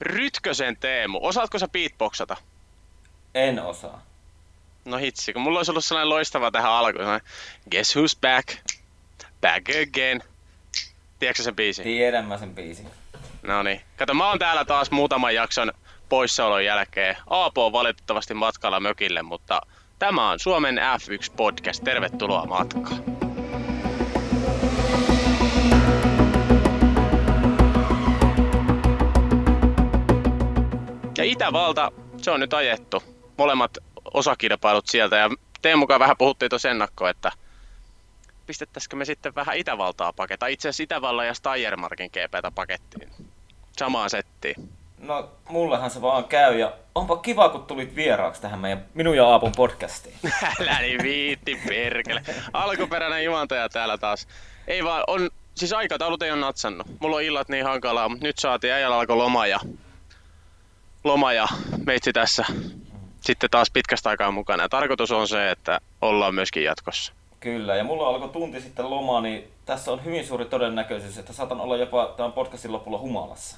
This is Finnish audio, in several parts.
Rytkösen Teemu, osaatko sä beatboxata? En osaa. No hitsi, kun mulla olisi ollut sellainen loistava tähän alkuun. Sellainen, Guess who's back? Back again. Tiedätkö sen biisin? Tiedän mä sen biisin. No niin. Kato, mä oon täällä taas muutaman jakson poissaolon jälkeen. Aapo on valitettavasti matkalla mökille, mutta tämä on Suomen F1 Podcast. Tervetuloa matkaan. Ja Itävalta, se on nyt ajettu. Molemmat osakilpailut sieltä. Ja Teemu mukaan vähän puhuttiin tuossa ennakkoon, että pistettäisikö me sitten vähän Itävaltaa paketa. Itse asiassa Itävallan ja Steiermarkin GPtä pakettiin. Samaan settiin. No, mullehan se vaan käy ja onpa kiva, kun tulit vieraaksi tähän meidän minun ja Aapun podcastiin. Älä niin viitti, perkele. Alkuperäinen juontaja täällä taas. Ei vaan, on, siis aikataulut ei ole natsannut. Mulla on illat niin hankalaa, mutta nyt saatiin, äijällä alkoi loma ja, loma ja meitsi tässä sitten taas pitkästä aikaa mukana. Ja tarkoitus on se, että ollaan myöskin jatkossa. Kyllä, ja mulla alkoi tunti sitten loma, niin tässä on hyvin suuri todennäköisyys, että saatan olla jopa tämän podcastin lopulla humalassa.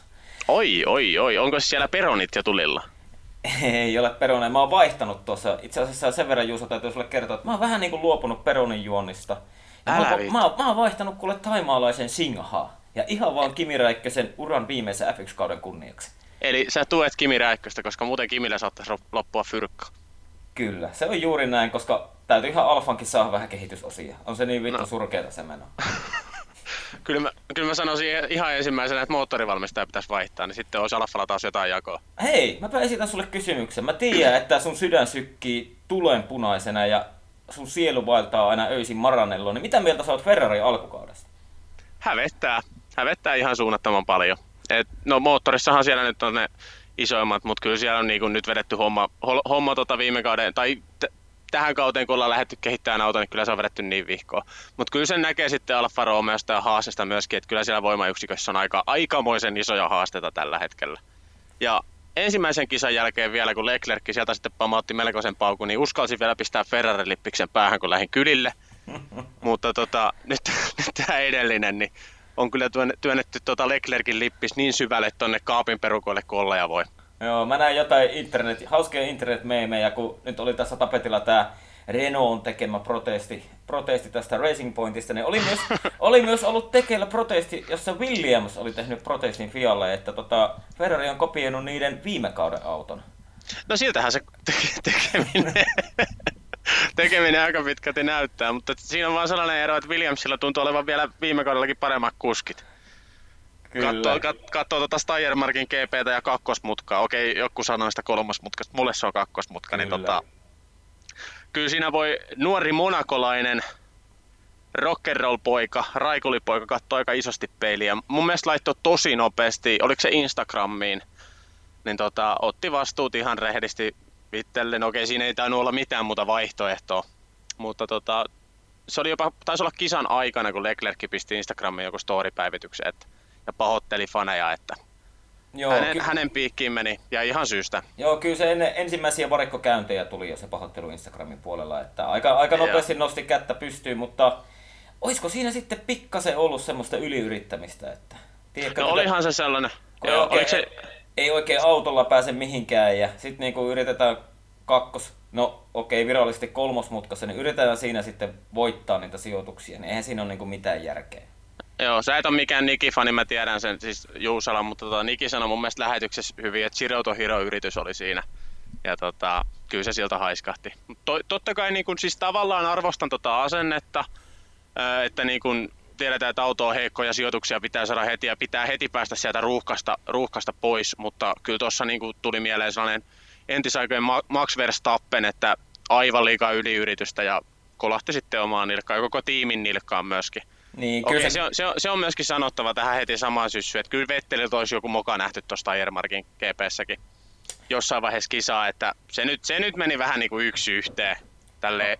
Oi, oi, oi. Onko siellä peronit jo tulilla? Ei ole perone. Mä oon vaihtanut tuossa. Itse asiassa sen verran Juuso täytyy sulle kertoa, että mä oon vähän niin kuin luopunut peronin juonnista. Älä mä, viitti. mä, mä, oon vaihtanut kuule taimaalaisen Singhaa. Ja ihan vaan Kimi Räikkösen uran viimeisen F1-kauden kunniaksi. Eli sä tuet Kimi Räikköstä, koska muuten Kimillä saattaisi loppua fyrkka. Kyllä, se on juuri näin, koska täytyy ihan Alfankin saada vähän kehitysosia. On se niin vittu no. surkeeta se meno. Kyllä mä, kyllä mä sanoisin ihan ensimmäisenä, että moottorivalmistaja pitäisi vaihtaa, niin sitten olisi Alfalla taas jotain jakoa. Hei, mä esitän sulle kysymyksen. Mä tiedän, että sun sydän sykkii tulenpunaisena ja sun sielu vaeltaa aina öisin Maranelloon. Niin mitä mieltä sä oot Ferrarin alkukaudesta? Hävettää. Hävettää ihan suunnattoman paljon. Et, no moottorissahan siellä nyt on ne isoimmat, mutta kyllä siellä on niinku nyt vedetty homma, homma tota viime kauden, tai t- tähän kauteen kun ollaan lähdetty kehittämään auto, niin kyllä se on vedetty niin vihkoon. Mutta kyllä sen näkee sitten Alfa Romeosta ja Haasesta myöskin, että kyllä siellä voimayksikössä on aika, aikamoisen isoja haasteita tällä hetkellä. Ja ensimmäisen kisan jälkeen vielä, kun Leclerc sieltä sitten pamautti melkoisen paukun, niin uskalsin vielä pistää Ferrari-lippiksen päähän, kun lähdin kylille. Mutta tota, nyt, nyt tämä edellinen, niin on kyllä työn- työnnetty tuota Leclerkin lippis niin syvälle tonne kaapin perukoille kuin olla ja voi. Joo, mä näin jotain internet, hauskia internet-meemejä, kun nyt oli tässä tapetilla tää Renault tekemä protesti, protesti tästä Racing Pointista, niin oli myös, oli myös ollut tekeillä protesti, jossa Williams oli tehnyt protestin Fialle, että tota, Ferrari on kopioinut niiden viime kauden auton. No siltähän se te- tekeminen, tekeminen aika pitkälti näyttää, mutta siinä on vaan sellainen ero, että Williamsilla tuntuu olevan vielä viime kaudellakin paremmat kuskit. Katsoo, kat, katsoo tuota Steiermarkin GPtä ja kakkosmutkaa. Okei, joku sanoi sitä kolmosmutkasta, mulle se on kakkosmutka, niin Kyllä. tota, kyllä siinä voi nuori monakolainen rock'n'roll poika, raikulipoika katsoo aika isosti peiliä. Mun mielestä laittoi tosi nopeasti, oliko se Instagramiin, niin tota, otti vastuut ihan rehdisti itselleen. Okei, siinä ei tainnut olla mitään muuta vaihtoehtoa, mutta tota, se oli jopa, taisi olla kisan aikana, kun Leclerc pisti Instagramiin joku story-päivityksen, että, ja pahoitteli faneja, että Joo, hänen, ky- hänen piikkiin meni, ja ihan syystä. Joo, kyllä se ennen ensimmäisiä varikkokäyntejä tuli jo se pahoittelu Instagramin puolella, että aika, aika nopeasti nosti kättä pystyyn, mutta olisiko siinä sitten pikkasen ollut semmoista yliyrittämistä, että... Tiedätkö, No tätä- olihan se sellainen, joo, oikein, oliko se, ei oikein autolla pääse mihinkään ja sitten niinku yritetään kakkos, no okei virallisesti kolmosmutkassa, niin yritetään siinä sitten voittaa niitä sijoituksia, niin eihän siinä ole niinku mitään järkeä. Joo, sä et ole mikään Niki-fani, mä tiedän sen siis Juusala, mutta tota, Niki sanoi mun mielestä lähetyksessä hyvin, että Zero to Hero-yritys oli siinä. Ja tota, kyllä se sieltä haiskahti. To, totta kai niin kun, siis tavallaan arvostan tota asennetta, että niin kun tiedetään, että auto on heikko ja sijoituksia pitää saada heti ja pitää heti päästä sieltä ruuhkasta, ruuhkasta pois, mutta kyllä tuossa niin tuli mieleen sellainen entisaikojen Ma- Max Verstappen, että aivan liikaa yliyritystä ja kolahti sitten omaan nilkkaan ja koko tiimin nilkkaan myöskin. Niin, Okei, kyllä se, on, se, on, se on myöskin sanottava tähän heti samaan syssyyn, että kyllä Vetteliltä olisi joku moka nähty tuosta Ajermarkin GPssäkin jossain vaiheessa kisaa, että se nyt, se nyt meni vähän niin kuin yksi yhteen. Tälle,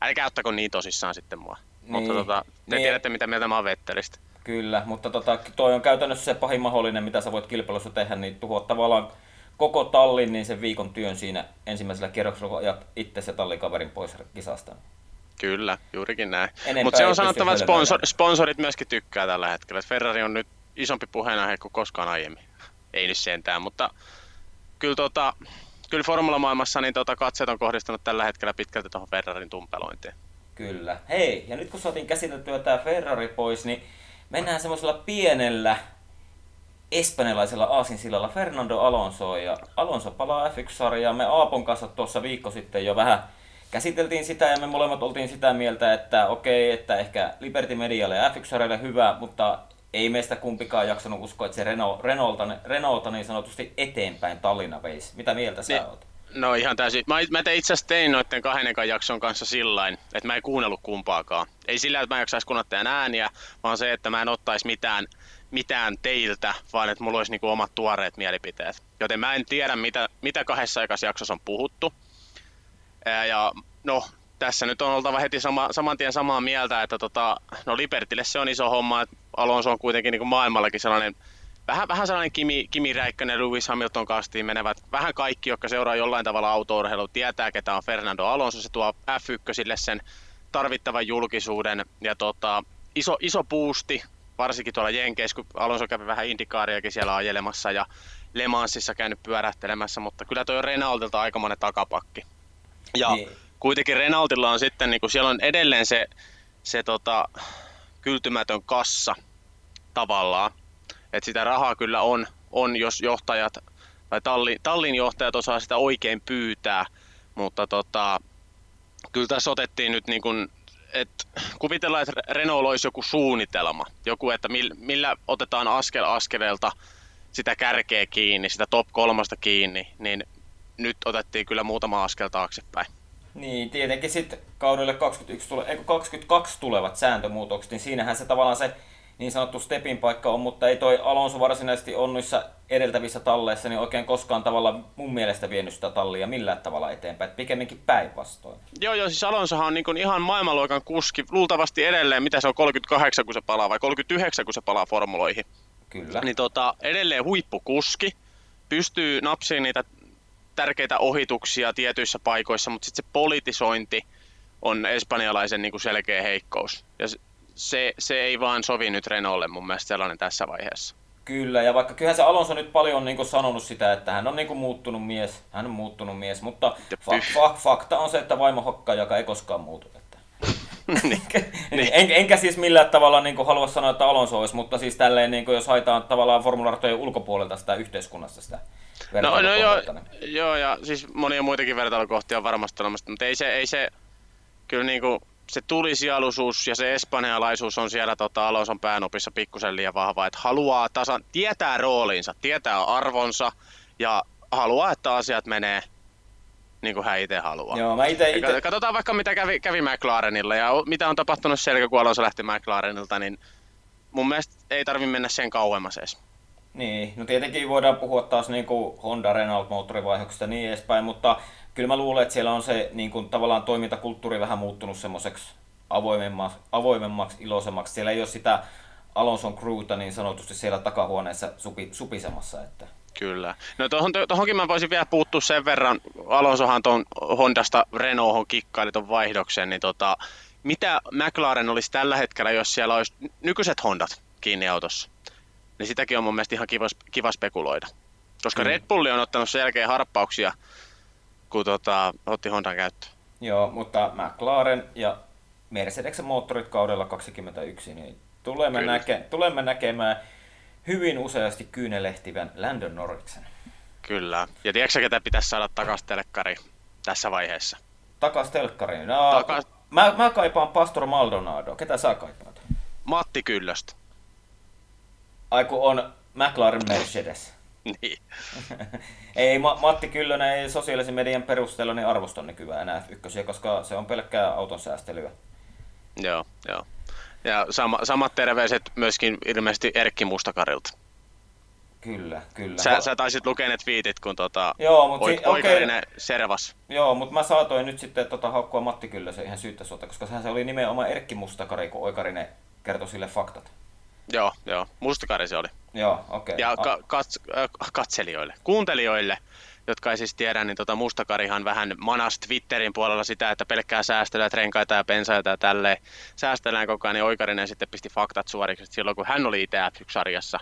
älkää ottako niin tosissaan sitten mua. Niin, mutta tota, te niin. tiedätte mitä mieltä mä oon Vettelistä. Kyllä, mutta tota, toi on käytännössä se pahin mahdollinen, mitä sä voit kilpailussa tehdä, niin tuhoat tavallaan koko tallin, niin sen viikon työn siinä ensimmäisellä kierroksella, kun ajat itse se tallikaverin pois kisasta. Kyllä, juurikin näin. Mutta se on sanottava, että sponsor, sponsorit myöskin tykkää tällä hetkellä. Ferrari on nyt isompi puheenaihe kuin koskaan aiemmin. ei nyt sentään, mutta kyllä, tota, kyllä formulamaailmassa niin tota, katseet on kohdistunut tällä hetkellä pitkälti tuohon Ferrarin tumpelointiin. Kyllä. Hei, ja nyt kun saatiin käsiteltyä tämä Ferrari pois, niin mennään semmoisella pienellä espanjalaisella aasinsillalla Fernando Alonso. Ja Alonso palaa F1-sarjaan. Me Aapon kanssa tuossa viikko sitten jo vähän käsiteltiin sitä ja me molemmat oltiin sitä mieltä, että okei, että ehkä Liberty Medialle ja F1 hyvä, mutta ei meistä kumpikaan jaksanut uskoa, että se Renault, Renaulta, Renaulta niin sanotusti eteenpäin Tallinna veisi. Mitä mieltä sä niin. oot? No ihan täysin. Mä, mä te itse asiassa tein noiden kahden jakson kanssa sillain, että mä en kuunnellut kumpaakaan. Ei sillä, että mä en jaksaisi kuunnella ääniä, vaan se, että mä en ottaisi mitään, mitään teiltä, vaan että mulla olisi niinku omat tuoreet mielipiteet. Joten mä en tiedä, mitä, mitä kahdessa ekassa jaksossa on puhuttu. Ja no, tässä nyt on oltava heti sama, saman tien samaa mieltä, että tota, no Libertille se on iso homma, että Alonso on kuitenkin niin kuin maailmallakin sellainen vähän, vähän sellainen Kimi, Kimi Räikkönen, Lewis Hamilton kastiin menevät. Vähän kaikki, jotka seuraa jollain tavalla autourheilua, tietää, ketä on Fernando Alonso. Se tuo F1 sen tarvittavan julkisuuden ja tota, iso, iso puusti, varsinkin tuolla Jenkeissä, kun Alonso kävi vähän indikaariakin siellä ajelemassa ja Le Mansissa käynyt pyörähtelemässä, mutta kyllä toi on Renaultilta aikamoinen takapakki. Ja niin. kuitenkin Renaultilla on sitten, niin kuin siellä on edelleen se, se tota, kyltymätön kassa tavallaan. Että sitä rahaa kyllä on, on jos johtajat tai tallin, tallin johtajat osaa sitä oikein pyytää, mutta tota, kyllä tässä otettiin nyt niin kuin, että kuvitellaan, että Renault olisi joku suunnitelma, joku, että millä otetaan askel askeleelta sitä kärkeä kiinni, sitä top kolmasta kiinni, niin nyt otettiin kyllä muutama askel taaksepäin. Niin, tietenkin sitten kaudelle 21 tule, 22 tulevat sääntömuutokset, niin siinähän se tavallaan se niin sanottu stepin paikka on, mutta ei toi Alonso varsinaisesti onnuissa edeltävissä talleissa niin oikein koskaan tavalla mun mielestä vienyt sitä tallia millään tavalla eteenpäin, pikemminkin päinvastoin. Joo, joo, siis Alonsohan on niin ihan maailmanluokan kuski, luultavasti edelleen, mitä se on 38 kun se palaa vai 39 kun se palaa formuloihin. Kyllä. Niin tota, edelleen huippukuski, pystyy napsiin niitä tärkeitä ohituksia tietyissä paikoissa, mutta sitten se politisointi on espanjalaisen niin kuin selkeä heikkous. Ja se, se ei vaan sovi nyt Renaultille mun mielestä sellainen tässä vaiheessa. Kyllä, ja vaikka kyllähän se Alonso nyt paljon niin kuin sanonut sitä, että hän on niin muuttunut mies, hän on muuttunut mies, mutta fa- fa- fakta on se, että vaimo hokkaa, joka ei koskaan muutu. Että. niin. niin. en, enkä siis millään tavalla niin halua sanoa, että Alonso olisi, mutta siis tälleen, niin jos haetaan tavallaan Formula ulkopuolelta sitä yhteiskunnasta sitä No, no joo, joo, ja siis monia muitakin vertailukohtia on varmasti olemassa, mutta ei se, ei se kyllä niin kuin, se tulisialuisuus ja se espanjalaisuus on siellä tota, Alonson päänopissa pikkusen liian vahva, että haluaa tasan, tietää roolinsa, tietää arvonsa ja haluaa, että asiat menee niin kuin hän itse haluaa. Joo, mä ite, ite... Katsotaan vaikka mitä kävi, kävi McLarenilla ja mitä on tapahtunut siellä, kun Alonso lähti McLarenilta, niin mun mielestä ei tarvi mennä sen kauemmas edes. Niin, no tietenkin voidaan puhua taas niin kuin Honda Renault moottorivaihoksesta ja niin edespäin, mutta kyllä mä luulen, että siellä on se niin kuin, tavallaan toimintakulttuuri vähän muuttunut semmoiseksi avoimemmaksi, avoimemmaksi, iloisemmaksi. Siellä ei ole sitä Alonson crewta niin sanotusti siellä takahuoneessa supi, supisemassa. Että. Kyllä. No tohon, tohonkin mä voisin vielä puuttua sen verran. Alonsohan tuon Hondasta Renaulton kikkaili tuon vaihdoksen, niin tota, mitä McLaren olisi tällä hetkellä, jos siellä olisi nykyiset Hondat kiinni autossa? niin sitäkin on mun mielestä ihan kiva, kiva spekuloida. Koska mm. Red Bull on ottanut sen jälkeen harppauksia, kun tota, otti Hondan käyttöön. Joo, mutta McLaren ja Mercedeksen moottorit kaudella 2021, niin tulemme, näke, tulemme näkemään hyvin useasti kyynelehtivän Landon Norriksen. Kyllä. Ja tiedätkö, ketä pitäisi saada takaisin telkkari tässä vaiheessa? Takas telkkariin? No, Takas... mä, mä kaipaan Pastor Maldonado. Ketä sä kaipaat? Matti Kyllöstä. Ai kun on McLaren Mercedes. Niin. ei, Ma- Matti Kyllönen ei sosiaalisen median perusteella niin arvosta nykyään enää F1, koska se on pelkkää auton säästelyä. Joo, joo. Ja sama, samat terveiset myöskin ilmeisesti Erkki Mustakarilta. Kyllä, kyllä. Sä, sä taisit lukea ne twiitit, kun tota, Joo, mutta si- okay. servas. Joo, mutta mä saatoin nyt sitten tota, haukkua Matti Kyllösen ihan syyttä koska sehän se oli nimenomaan Erkki Mustakari, kun Oikarinen kertoi sille faktat. Joo. Mustakari se oli. Joo, okei. Okay. Ja ka- kats- äh, katselijoille, kuuntelijoille, jotka ei siis tiedä, niin tota Mustakarihan vähän manas Twitterin puolella sitä, että pelkkää säästelyä, renkaita ja pensaita ja tälleen säästellään koko ajan, niin Oikarinen sitten pisti faktat suoriksi, että silloin kun hän oli itse F1-sarjassa,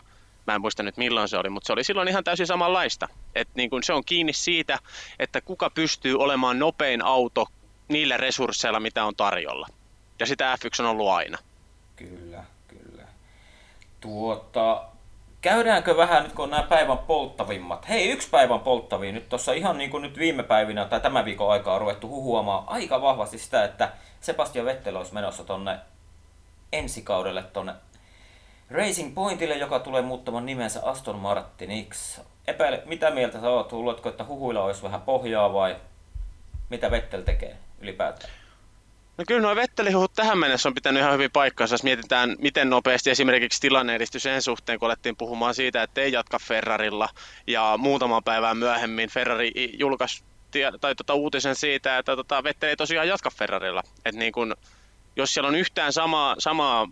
mä en muista nyt milloin se oli, mutta se oli silloin ihan täysin samanlaista. Et niin kun se on kiinni siitä, että kuka pystyy olemaan nopein auto niillä resursseilla, mitä on tarjolla. Ja sitä F1 on ollut aina. Kyllä. Tuota, käydäänkö vähän nyt, kun on nämä päivän polttavimmat. Hei, yksi päivän polttavin. Nyt tuossa ihan niin kuin nyt viime päivinä tai tämän viikon aikaa on ruvettu huhuamaan aika vahvasti sitä, että Sebastian Vettel olisi menossa tonne ensi kaudelle tonne Racing Pointille, joka tulee muuttamaan nimensä Aston Martiniksi. Epäile, mitä mieltä sä oot? Luuletko, että huhuilla olisi vähän pohjaa vai mitä Vettel tekee ylipäätään? No kyllä nuo Vettelihut tähän mennessä on pitänyt ihan hyvin paikkansa, jos mietitään, miten nopeasti esimerkiksi tilanne edistyi sen suhteen, kun alettiin puhumaan siitä, että ei jatka Ferrarilla, ja muutaman päivän myöhemmin Ferrari julkaisi tai tota, uutisen siitä, että tota, Vettel ei tosiaan jatka Ferrarilla. Et niin kun, jos siellä on yhtään samaa, samaa,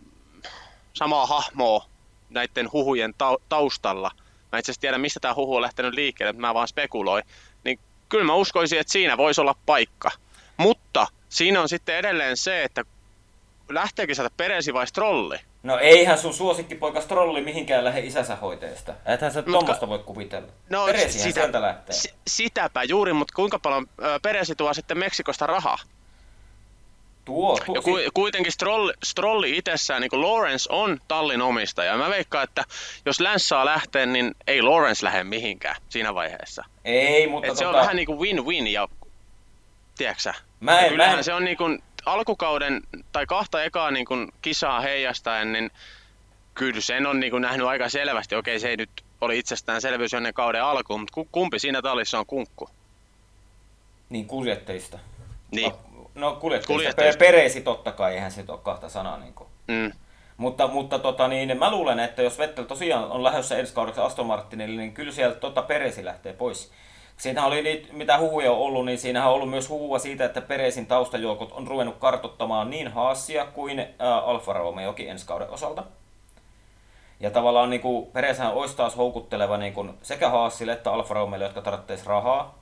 samaa hahmoa näiden huhujen taustalla, mä itse asiassa tiedän, mistä tämä huhu on lähtenyt liikkeelle, mutta mä vaan spekuloin, niin kyllä mä uskoisin, että siinä voisi olla paikka. Siinä on sitten edelleen se, että lähteekö sieltä Peresi vai Strolli? No eihän sun suosikkipoika Strolli mihinkään lähde isänsä hoiteesta. Ethän sä tuommoista voi kuvitella. No, Peresihän sitä, sieltä lähtee. S- sitäpä juuri, mutta kuinka paljon Peresi tuo sitten Meksikosta rahaa? Tuo, tuo. Ja ku, kuitenkin Strolli, Strolli itsessään, niin kuin Lawrence on tallin omistaja. Mä veikkaan, että jos Lance saa lähteä, niin ei Lawrence lähde mihinkään siinä vaiheessa. Ei, mutta... Et tota... Se on tota- vähän niin kuin win-win ja tiedätkö Mä en, kyllähän mä en... se on niin kuin alkukauden tai kahta ekaa niin kuin kisaa heijastaen, niin kyllä sen on niin kuin nähnyt aika selvästi. Okei, se ei nyt oli itsestäänselvyys ennen kauden alkuun, mutta kumpi siinä tallissa on kunkku? Niin, kuljetteista. Niin. No kuljetteista. kuljetteista. Pereisi totta kai, eihän se ole kahta sanaa. Niin kuin. Mm. Mutta, mutta tota, niin, mä luulen, että jos Vettel tosiaan on lähdössä ensi kaudeksi Aston Martinille, niin kyllä sieltä tota Peresi lähtee pois. Siinä oli niitä, mitä huhuja on ollut, niin siinä on ollut myös huhua siitä, että Peresin taustajoukot on ruvennut kartottamaan niin Haasia kuin ä, Alfa Romeokin ensi kauden osalta. Ja tavallaan niin kuin, Pereshän olisi taas houkutteleva niin kuin, sekä Haasille että Alfa Romeolle, jotka tarvitseisivat rahaa.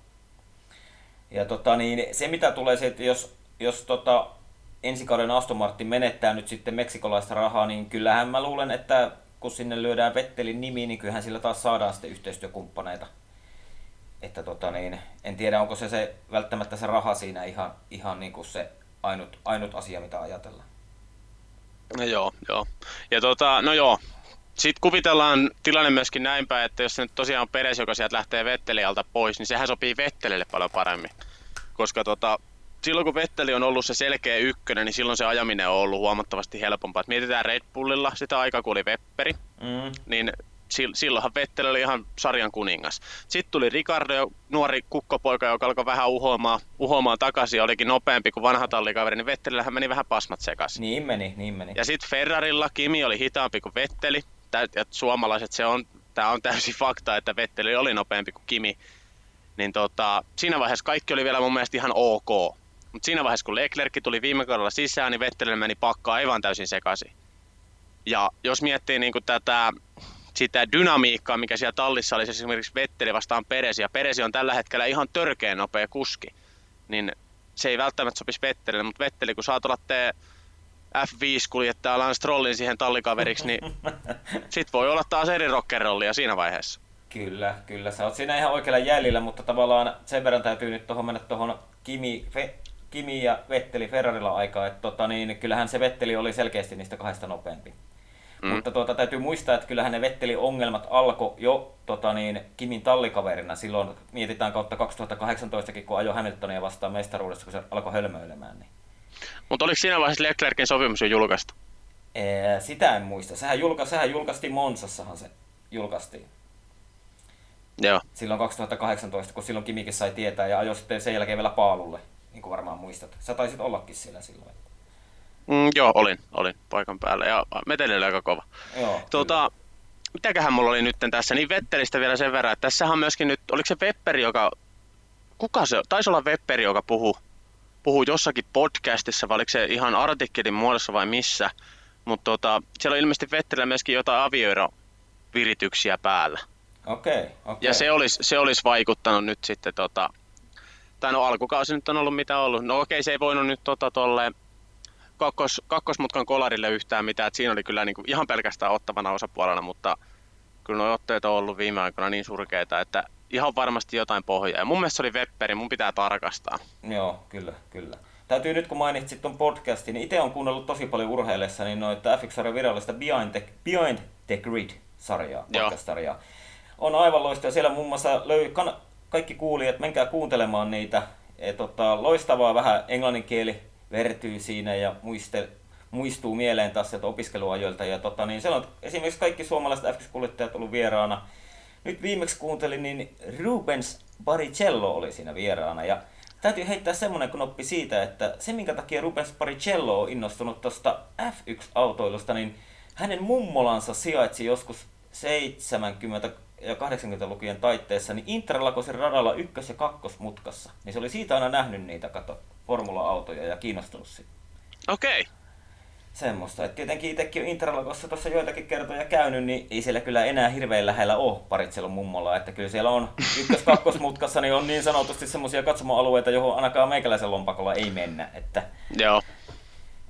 Ja tota, niin, se mitä tulee se, että jos, jos tota, ensi kauden Aston Martin menettää nyt sitten meksikolaista rahaa, niin kyllähän mä luulen, että kun sinne lyödään Vettelin nimi, niin kyllähän sillä taas saadaan sitten yhteistyökumppaneita että tota niin, en tiedä, onko se, se välttämättä se raha siinä ihan, ihan niin kuin se ainut, ainut asia, mitä ajatellaan. No joo, joo. Ja tota, no joo, sitten kuvitellaan tilanne myöskin näinpä, että jos se nyt tosiaan on Peres, joka sieltä lähtee Vettelialta pois, niin sehän sopii Vettelille paljon paremmin. Koska tota, silloin kun Vetteli on ollut se selkeä ykkönen, niin silloin se ajaminen on ollut huomattavasti helpompaa. Et mietitään Red Bullilla sitä aikaa, kun oli Vepperi, mm. niin silloinhan Vettel oli ihan sarjan kuningas. Sitten tuli Ricardo, nuori kukkopoika, joka alkoi vähän uhoamaan, uhoamaan takaisin ja olikin nopeampi kuin vanha tallikaveri, niin Vettelillähän meni vähän pasmat sekaisin. Niin meni, niin meni. Ja sitten Ferrarilla Kimi oli hitaampi kuin Vetteli. Ja suomalaiset, se on, tämä on täysin fakta, että Vetteli oli nopeampi kuin Kimi. Niin tota, siinä vaiheessa kaikki oli vielä mun mielestä ihan ok. Mutta siinä vaiheessa, kun Leclerc tuli viime kaudella sisään, niin Vettelille meni pakkaa aivan täysin sekaisin. Ja jos miettii niin kuin tätä sitä dynamiikkaa, mikä siellä tallissa oli, esimerkiksi Vetteli vastaan Peresi, ja Peresi on tällä hetkellä ihan törkeä nopea kuski, niin se ei välttämättä sopisi Vettelille, mutta Vetteli, kun saat olla tee F5-kuljettaja Lance Strollin siihen tallikaveriksi, niin sit voi olla taas eri rockerollia siinä vaiheessa. Kyllä, kyllä. Sä oot siinä ihan oikealla jäljellä, mutta tavallaan sen verran täytyy nyt tuohon mennä tuohon Kimi, Fe, Kimi ja Vetteli Ferrarilla aikaa, että tota, niin, kyllähän se Vetteli oli selkeästi niistä kahdesta nopeampi. Mm. Mutta tuota, täytyy muistaa, että kyllähän ne Vetteli-ongelmat alkoi jo tota niin, Kimin tallikaverina silloin, mietitään kautta 2018, kun ajo Hamiltonia vastaan mestaruudessa, kun se alkoi hölmöilemään. Niin. Mutta oliko siinä vaiheessa Leclerkin sopimus jo julkaistu? Ee, sitä en muista. Sehän, julka, sehän julkaistiin Monsassahan se julkaistiin. Joo. Silloin 2018, kun silloin Kimikin sai tietää ja ajoi sitten sen jälkeen vielä paalulle, niin kuin varmaan muistat. Sä taisit ollakin siellä silloin. Mm, joo, olin, olin paikan päällä ja meteli oli aika kova. Joo, tuota, mitäköhän mulla oli nyt tässä, niin Vettelistä vielä sen verran, että tässähän myöskin nyt, oliko se Vepperi, joka, kuka se, taisi olla Vepperi, joka puhuu, puhuu jossakin podcastissa, vai oliko se ihan artikkelin muodossa vai missä, mutta tota, siellä on ilmeisesti Vettelillä myöskin jotain avioerovirityksiä päällä. Okei, okay, okay. Ja se olisi, se olisi vaikuttanut nyt sitten, tota, tai no alkukausi nyt on ollut mitä ollut. No okei, se ei voinut nyt tota, tolleen kakkos, kakkosmutkan kolarille yhtään mitään, että siinä oli kyllä niin kuin ihan pelkästään ottavana osapuolena, mutta kyllä nuo otteet on ollut viime aikoina niin surkeita, että ihan varmasti jotain pohjaa. Ja mun mielestä se oli Wepperi, mun pitää tarkastaa. Joo, kyllä, kyllä. Täytyy nyt kun mainitsit tuon podcastin, niin itse on kuunnellut tosi paljon urheilessa, niin noita F1 virallista Behind the, Behind the Grid-sarjaa, podcast-sarjaa. On aivan loistava. Siellä muun muassa löy, kann, kaikki kuulijat, menkää kuuntelemaan niitä. Et, tota, loistavaa vähän englanninkieli vertyy siinä ja muiste, muistuu mieleen taas sieltä opiskeluajoilta. Ja tota, niin on esimerkiksi kaikki suomalaiset F1-kuljettajat ollut vieraana. Nyt viimeksi kuuntelin, niin Rubens Baricello oli siinä vieraana. Ja täytyy heittää semmoinen knoppi siitä, että se minkä takia Rubens Baricello on innostunut tuosta F1-autoilusta, niin hänen mummolansa sijaitsi joskus 70 ja 80-lukujen taitteessa, niin Interlakosin radalla ykkös- ja kakkosmutkassa. Niin se oli siitä aina nähnyt niitä, kato, formula-autoja ja kiinnostunut siitä. Okei. Okay. Semmoista. Et tietenkin itsekin on Interlakossa tuossa joitakin kertoja käynyt, niin ei siellä kyllä enää hirveän lähellä ole Paritselon mummolla. Että kyllä siellä on ykkös-kakkosmutkassa, niin on niin sanotusti semmoisia katsomoalueita, johon ainakaan meikäläisen lompakolla ei mennä. Että, Joo.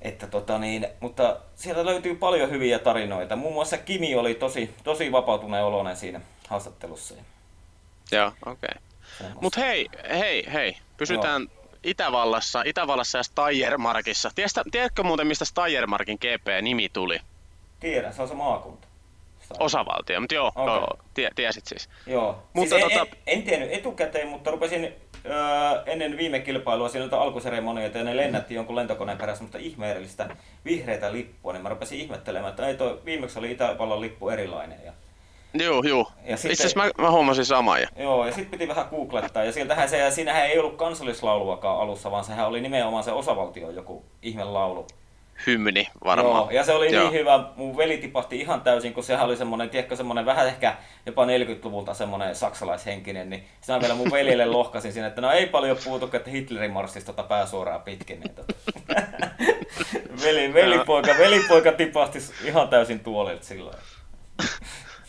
Että tota niin, mutta siellä löytyy paljon hyviä tarinoita. Muun muassa Kimi oli tosi, tosi vapautuneen oloinen siinä haastattelussa. Joo, okei. Okay. Mutta hei, hei, hei, pysytään Joo. Itävallassa, Itävallassa ja Steiermarkissa. Tiedätkö, tiedätkö muuten, mistä Steiermarkin GP-nimi tuli? Tiedän, se on se maakunta. Osavaltio, mutta joo, okay. joo tie, tiesit siis. Joo, mutta siis tota... en, en, tiennyt etukäteen, mutta rupesin öö, ennen viime kilpailua siinä alkuseremonioita ja ne lennätti jonkun lentokoneen perässä semmoista ihmeellistä vihreitä lippua, niin mä rupesin ihmettelemään, että ei toi, viimeksi oli Itävallan lippu erilainen. Ja Joo, joo. Ja Itse asiassa mä, mä huomasin samaa. Ja... Joo, ja sitten piti vähän googlettaa. Ja sieltähän se, ja siinähän ei ollut kansallislauluakaan alussa, vaan sehän oli nimenomaan se osavaltio joku ihme laulu. Hymni varmaan. Joo, ja se oli Joo. niin hyvä, mun veli tipahti ihan täysin, kun sehän oli semmoinen, tiedätkö, semmoinen vähän ehkä jopa 40-luvulta semmoinen saksalaishenkinen, niin sitä vielä mun veljelle lohkasin siinä, että no ei paljon puutu, että Hitlerin marssista tota pääsuoraan pitkin. Niin tota. veli, velipoika, velipoika tipahti ihan täysin tuolilta silloin.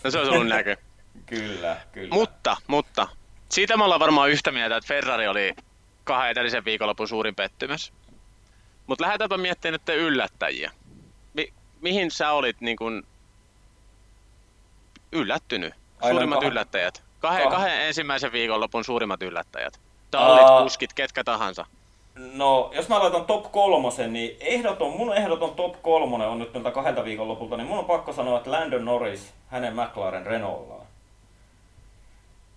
No se olisi ollut näkö. kyllä, kyllä. Mutta, mutta, siitä me ollaan varmaan yhtä mieltä, että Ferrari oli kahden edellisen viikonlopun suurin pettymys. Mutta lähdetäänpä miettimään nyt yllättäjiä. Mi- mihin sä olit niin kun yllättynyt? Aina suurimmat kah- yllättäjät. Kahden, kah- kahden ensimmäisen viikonlopun suurimmat yllättäjät. Tallit, uh, kuskit, ketkä tahansa. No, jos mä laitan top kolmosen, niin ehdoton, mun ehdoton top kolmonen on nyt noilta kahdelta viikon lopulta, niin mun on pakko sanoa, että Landon Norris, hänen McLaren Renaultlaan.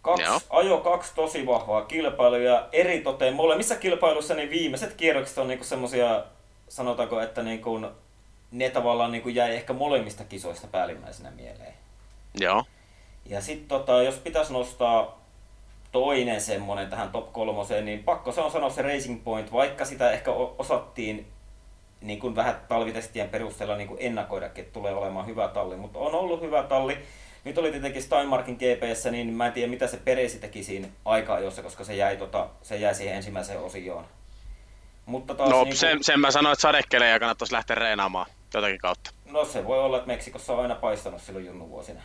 Kaksi, ajo kaksi tosi vahvaa kilpailua ja eri toteen molemmissa kilpailuissa niin viimeiset kierrokset on niinku semmosia, sanotaanko, että niinku, ne tavallaan niinku jäi ehkä molemmista kisoista päällimmäisenä mieleen. Joo. Ja sitten tota, jos pitäisi nostaa toinen semmonen tähän top kolmoseen, niin pakko se on sanoa se Racing Point, vaikka sitä ehkä osattiin niin kuin vähän talvitestien perusteella niin kuin ennakoidakin, että tulee olemaan hyvä talli, mutta on ollut hyvä talli. Nyt oli tietenkin Steinmarkin GPS, niin mä en tiedä mitä se Peresi teki siinä aikaa jossa, koska se jäi, tota, se jäi siihen ensimmäiseen osioon. Mutta taas no niin kuin... sen, sen mä sanoin, että sadekeleen ja kannattaisi lähteä reenaamaan jotakin kautta. No se voi olla, että Meksikossa on aina paistanut silloin junnu vuosina.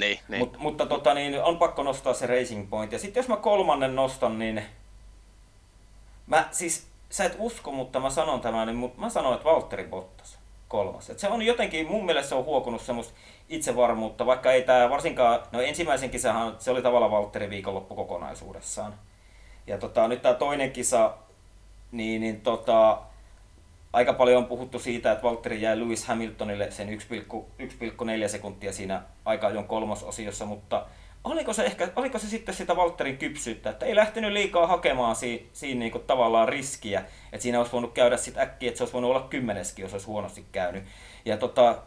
Niin, niin. Mut, mutta tota, niin, on pakko nostaa se Racing Point. Ja sitten jos mä kolmannen nostan, niin mä siis, sä et usko, mutta mä sanon tämän, niin mä sanon, että Valtteri Bottas kolmas. Et se on jotenkin, mun mielestä se on huokunut semmoista itsevarmuutta, vaikka ei tämä varsinkaan, no ensimmäisen kisahan se oli tavallaan Valtteri viikonloppu kokonaisuudessaan. Ja tota, nyt tämä toinen kisa, niin, niin tota, aika paljon on puhuttu siitä, että Valtteri jäi Lewis Hamiltonille sen 1,4 sekuntia siinä aika ajon kolmososiossa, mutta oliko se, ehkä, oliko se sitten sitä Valtterin kypsyyttä, että ei lähtenyt liikaa hakemaan si, siinä niin tavallaan riskiä, että siinä olisi voinut käydä sitten äkkiä, että se olisi voinut olla kymmeneskin, jos olisi huonosti käynyt. Ja tota,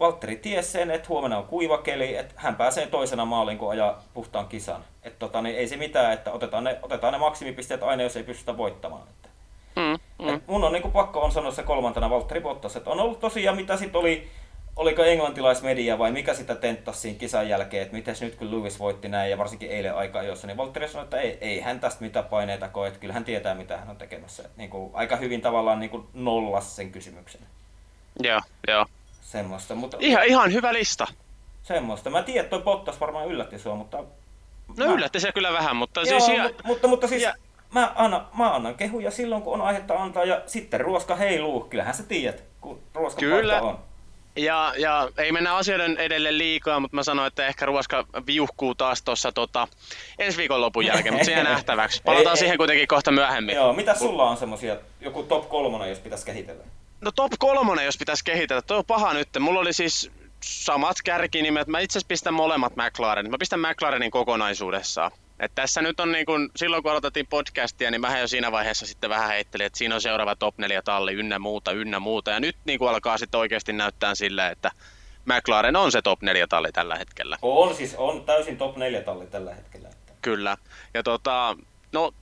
Valtteri tiesi sen, että huomenna on kuiva keli, että hän pääsee toisena maaliin, kun ajaa puhtaan kisan. Että tota, niin ei se mitään, että otetaan ne, otetaan ne maksimipisteet aina, jos ei pystytä voittamaan. Mm, mm. mun on niinku pakko on sanoa se kolmantena Valtteri Bottas, että on ollut tosiaan mitä sitten oli, oliko englantilaismedia vai mikä sitä tenttasi siinä kisan jälkeen, että miten nyt kun Lewis voitti näin ja varsinkin eilen aika jossa, niin Valtteri sanoi, että ei, ei hän tästä mitään paineita koe, että kyllä hän tietää mitä hän on tekemässä. Et niinku, aika hyvin tavallaan niinku nollas sen kysymyksen. Joo, joo. Semmoista, mutta... Ihan, ihan hyvä lista. Semmoista. Mä tiedän, että toi Bottas varmaan yllätti sua, mutta... No mä... yllätti se kyllä vähän, mutta Joo, siis... Mutta, mutta, mutta siis... Ja mä annan, mä annan kehuja silloin, kun on aihetta antaa, ja sitten ruoska heiluu. Kyllähän sä tiedät, kun ruoska Kyllä. on. Ja, ja ei mennä asioiden edelle liikaa, mutta mä sanoin, että ehkä ruoska viuhkuu taas tuossa tota, ensi viikon lopun jälkeen, mutta siihen nähtäväksi. Palataan ei, siihen ei. kuitenkin kohta myöhemmin. Joo, mitä sulla on semmosia, joku top kolmonen, jos pitäisi kehitellä? No top kolmonen, jos pitäisi kehitellä. Tuo on paha nyt. Mulla oli siis samat kärkinimet. Mä itse asiassa pistän molemmat McLarenin. Mä pistän McLarenin kokonaisuudessaan. Et tässä nyt on niin kun, silloin kun aloitettiin podcastia, niin mä jo siinä vaiheessa sitten vähän heittelin, että siinä on seuraava top 4 talli ynnä muuta, ynnä muuta. Ja nyt niin alkaa sitten oikeasti näyttää sille, että McLaren on se top 4 talli tällä hetkellä. On siis, on täysin top 4 talli tällä hetkellä. Kyllä. Ja tota, no,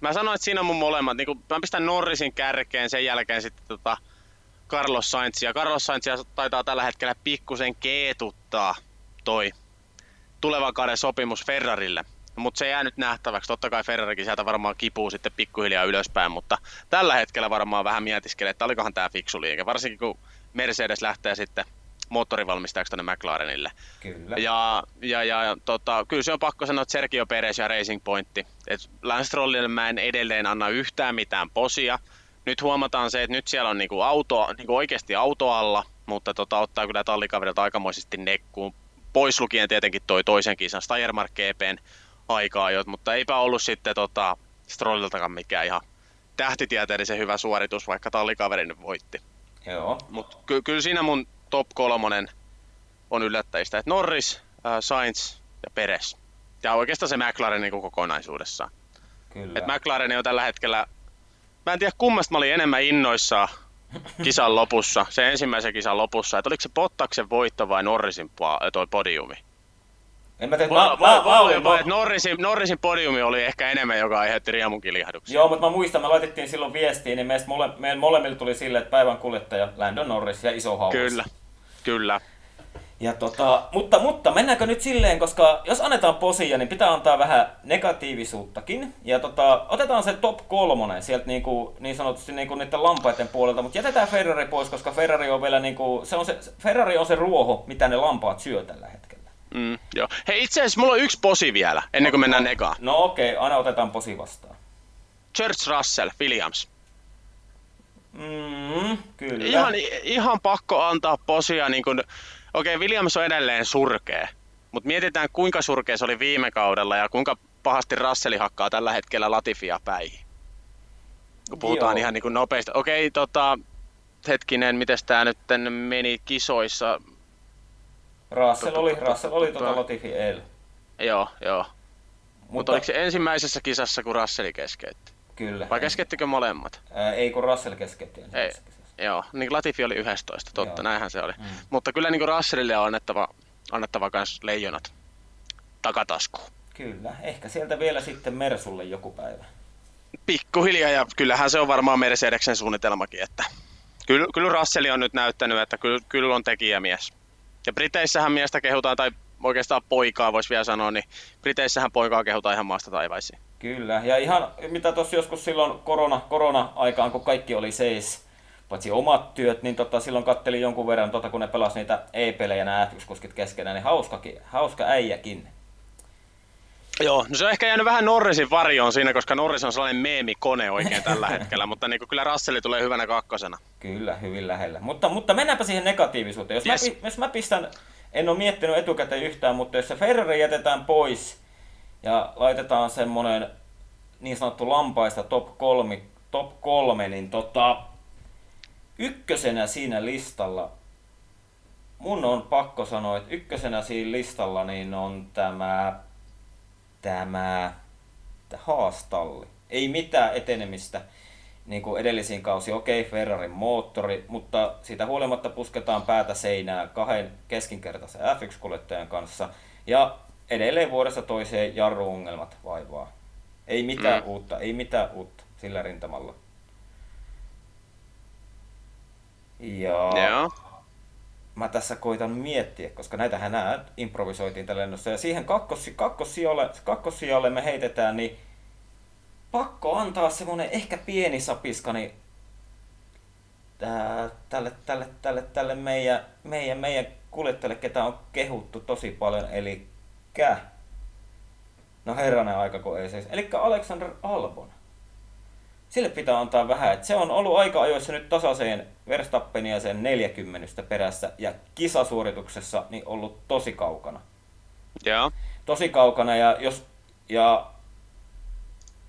mä sanoin, että siinä on mun molemmat. Niin kun, mä pistän Norrisin kärkeen, sen jälkeen sitten tota, Carlos Sainz. Ja Carlos Sainz taitaa tällä hetkellä pikkusen keetuttaa toi tulevan kauden sopimus Ferrarille mutta se jää nyt nähtäväksi. Totta kai Ferrarikin sieltä varmaan kipuu sitten pikkuhiljaa ylöspäin, mutta tällä hetkellä varmaan vähän mietiskelee, että olikohan tämä fiksu liike, varsinkin kun Mercedes lähtee sitten moottorivalmistajaksi tuonne McLarenille. Kyllä. Ja, ja, ja tota, kyllä se on pakko sanoa, että Sergio Perez ja Racing Pointti. Et Lance Strollille mä en edelleen anna yhtään mitään posia. Nyt huomataan se, että nyt siellä on niinku auto, niinku oikeasti auto alla, mutta tota, ottaa kyllä tallikaverilta aikamoisesti nekkuun. Pois lukien tietenkin toi toisen kisan Steiermark GPn aikaa jo, mutta eipä ollut sitten tota, Strolliltakaan mikään ihan tähtitieteellisen hyvä suoritus, vaikka tallikaveri nyt voitti. Joo. Mutta ky- kyllä siinä mun top kolmonen on yllättäjistä, että Norris, äh, Sainz ja Peres. Ja oikeastaan se McLaren niin kokonaisuudessaan. Kyllä. Et McLaren on tällä hetkellä, mä en tiedä kummasta mä olin enemmän innoissaan kisan lopussa, se ensimmäisen kisan lopussa, että oliko se Bottaksen voitto vai Norrisin toi podiumi. En mä tiedä, mä, mä, mä, olin, mä... Norrisin, Norrisin podiumi oli ehkä enemmän, joka aiheutti riemun kiljahduksia. Joo, mutta mä muistan, me laitettiin silloin viestiin, niin meistä mole, meidän molemmille tuli silleen, että päivän kuljettaja Landon Norris ja iso haus. Kyllä, kyllä. Ja tota, mutta, mutta mennäänkö nyt silleen, koska jos annetaan posia, niin pitää antaa vähän negatiivisuuttakin. Ja tota, otetaan se top kolmonen sieltä niin, kuin, niin sanotusti niin kuin niiden lampaiden puolelta, mutta jätetään Ferrari pois, koska Ferrari on vielä niin kuin, se on se, Ferrari on se ruoho, mitä ne lampaat syö tällä hetkellä. Mm, joo. Hei, itse asiassa mulla on yksi posi vielä, ennen kuin mennään ekaan. No okei, okay, aina otetaan posi vastaan. Church Russell, Williams. Mm, kyllä. Ihan, ihan pakko antaa posia, niin kun, okei, okay, Williams on edelleen surkea, mutta mietitään kuinka surkea se oli viime kaudella ja kuinka pahasti Russell hakkaa tällä hetkellä Latifia päihin. Kun puhutaan Joo. ihan niin kuin nopeasti. Okei, okay, tota, hetkinen, miten tämä nyt meni kisoissa? Russell oli, Russell oli tuota Latifi El. Joo, joo. Mutta, Mutta oliko se ensimmäisessä kisassa, kun Russell keskeytti? Kyllä. Vai keskeyttikö molemmat? Ää, ei, kun Russell keskeytti ensimmäisessä ei, kisassa. Joo, niin Latifi oli 11, totta, joo. näinhän se oli. Mm. Mutta kyllä niin Russellille on annettava, annettava myös leijonat takataskuun. Kyllä, ehkä sieltä vielä sitten Mersulle joku päivä. Pikkuhiljaa, ja kyllähän se on varmaan Mercedeksen suunnitelmakin, että kyllä, kyllä Russell on nyt näyttänyt, että kyllä, kyllä on tekijämies. Ja Briteissähän miestä kehutaan, tai oikeastaan poikaa voisi vielä sanoa, niin Briteissähän poikaa kehutaan ihan maasta taivaisiin. Kyllä, ja ihan mitä tuossa joskus silloin korona, korona-aikaan, kun kaikki oli seis, paitsi omat työt, niin tota, silloin katteli jonkun verran, tota, kun ne pelasi niitä e-pelejä nämä F1-kuskit keskenään, niin hauskakin, hauska äijäkin. Joo, no se on ehkä jäänyt vähän Norrisin varjoon siinä, koska Norris on sellainen meemikone oikein tällä hetkellä, mutta niin kyllä Rasselli tulee hyvänä kakkosena. Kyllä, hyvin lähellä. Mutta, mutta mennäänpä siihen negatiivisuuteen. Jos, yes. mä, jos mä pistän, en ole miettinyt etukäteen yhtään, mutta jos se Ferrari jätetään pois ja laitetaan semmoinen niin sanottu lampaista top kolme, top kolme niin tota, ykkösenä siinä listalla mun on pakko sanoa, että ykkösenä siinä listalla niin on tämä tämä haastalli. Ei mitään etenemistä niin kuin edellisiin kausi. Okei, Ferrarin moottori, mutta siitä huolimatta pusketaan päätä seinää kahden keskinkertaisen F1-kuljettajan kanssa. Ja edelleen vuodessa toiseen jarruongelmat vaivaa. Ei mitään mm. uutta, ei mitään uutta sillä rintamalla. Ja... Yeah mä tässä koitan miettiä, koska näitähän nämä improvisoitiin tällä lennossa. Ja siihen kakkos, kakkossijalle, kakkossijalle me heitetään, niin pakko antaa semmonen ehkä pieni sapiska niin tälle, tälle, tälle, tälle meidän, meidän, meidän kuljettajalle, ketä on kehuttu tosi paljon, eli No herranen aika, kun ei siis. Eli Alexander Albon. Sille pitää antaa vähän. Et se on ollut aika ajoissa nyt tasaiseen Verstappenia sen 40 perässä ja kisasuorituksessa niin ollut tosi kaukana. Joo. Tosi kaukana ja jos, ja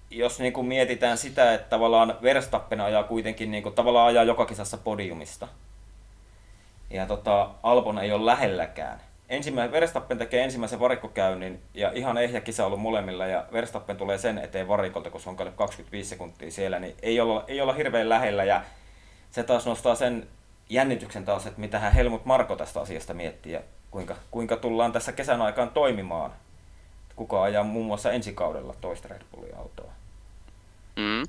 jos niin kuin mietitään sitä, että tavallaan Verstappen ajaa kuitenkin niin kuin, tavallaan ajaa joka kisassa podiumista. Ja tota, Albon ei ole lähelläkään. Ensimmäinen, Verstappen tekee ensimmäisen varikkokäynnin ja ihan ehjä kisa ollut molemmilla ja Verstappen tulee sen eteen varikolta, kun se on 25 sekuntia siellä, niin ei olla, ei olla hirveän lähellä ja se taas nostaa sen jännityksen taas, että mitä hän Helmut Marko tästä asiasta miettii ja kuinka, kuinka tullaan tässä kesän aikaan toimimaan. Kuka ajaa muun muassa ensi kaudella toista Red Bullin autoa. Mm.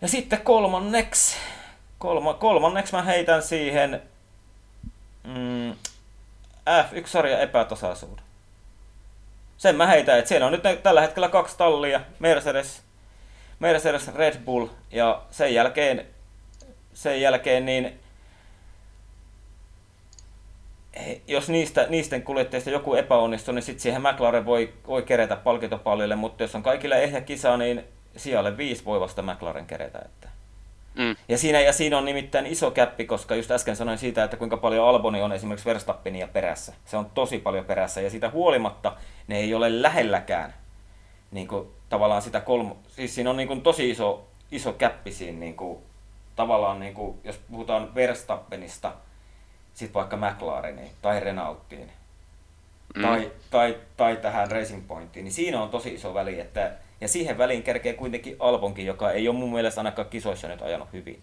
Ja sitten kolmanneksi, kolma, kolmanneksi mä heitän siihen mm, F1-sarjan epätasaisuuden. Sen mä heitän, että siellä on nyt tällä hetkellä kaksi tallia, Mercedes, Mercedes Red Bull, ja sen jälkeen, sen jälkeen niin jos niistä, niisten kuljettajista joku epäonnistuu, niin sitten siihen McLaren voi, voi kerätä palkintopallille, mutta jos on kaikille ehjä kisa, niin sijalle viisi voi vasta McLaren kerätä. Että. Mm. Ja, siinä, ja siinä on nimittäin iso käppi, koska just äsken sanoin siitä, että kuinka paljon Alboni on esimerkiksi Verstappenia perässä. Se on tosi paljon perässä ja siitä huolimatta ne ei ole lähelläkään niin kuin, tavallaan sitä kolmo... Siis siinä on niin kuin, tosi iso, iso käppi siinä niin kuin, tavallaan, niin kuin, jos puhutaan Verstappenista, sitten vaikka McLareniin tai Renaultiin mm. tai, tai, tai tähän Racing Pointiin, niin siinä on tosi iso väli, että ja siihen väliin kerkee kuitenkin Albonkin, joka ei ole mun mielestä ainakaan kisoissa nyt ajanut hyvin.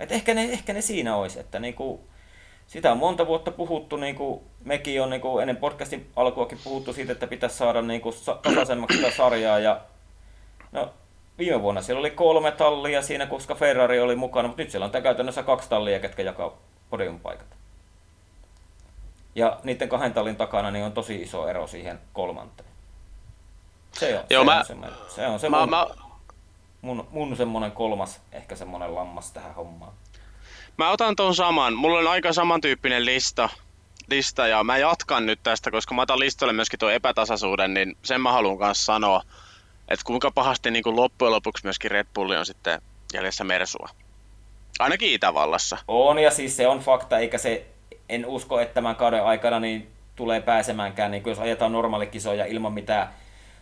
Et ehkä, ne, ehkä ne siinä olisi, että niinku, sitä on monta vuotta puhuttu, niinku, mekin on niinku, ennen podcastin alkuakin puhuttu siitä, että pitäisi saada niinku, tasaisemmaksi sitä sarjaa. Ja, no, viime vuonna siellä oli kolme tallia siinä, koska Ferrari oli mukana, mutta nyt siellä on käytännössä kaksi tallia, ketkä jakaa podiumpaikat. Ja niiden kahden tallin takana niin on tosi iso ero siihen kolmanteen. Se on, Joo, se, mä, on semmoinen, se on se mä, mun, mä, mun, mun semmoinen kolmas, ehkä semmoinen lammas tähän hommaan. Mä otan ton saman. Mulla on aika samantyyppinen lista, lista ja mä jatkan nyt tästä, koska mä otan listalle myöskin tuo epätasaisuuden, niin sen mä haluan kanssa sanoa, että kuinka pahasti niin kuin loppujen lopuksi myöskin Red Bull on sitten jäljessä Mersua. Ainakin Itävallassa. On ja siis se on fakta, eikä se, en usko, että tämän kauden aikana niin tulee pääsemäänkään, niin jos ajetaan normaalikisoja ilman mitään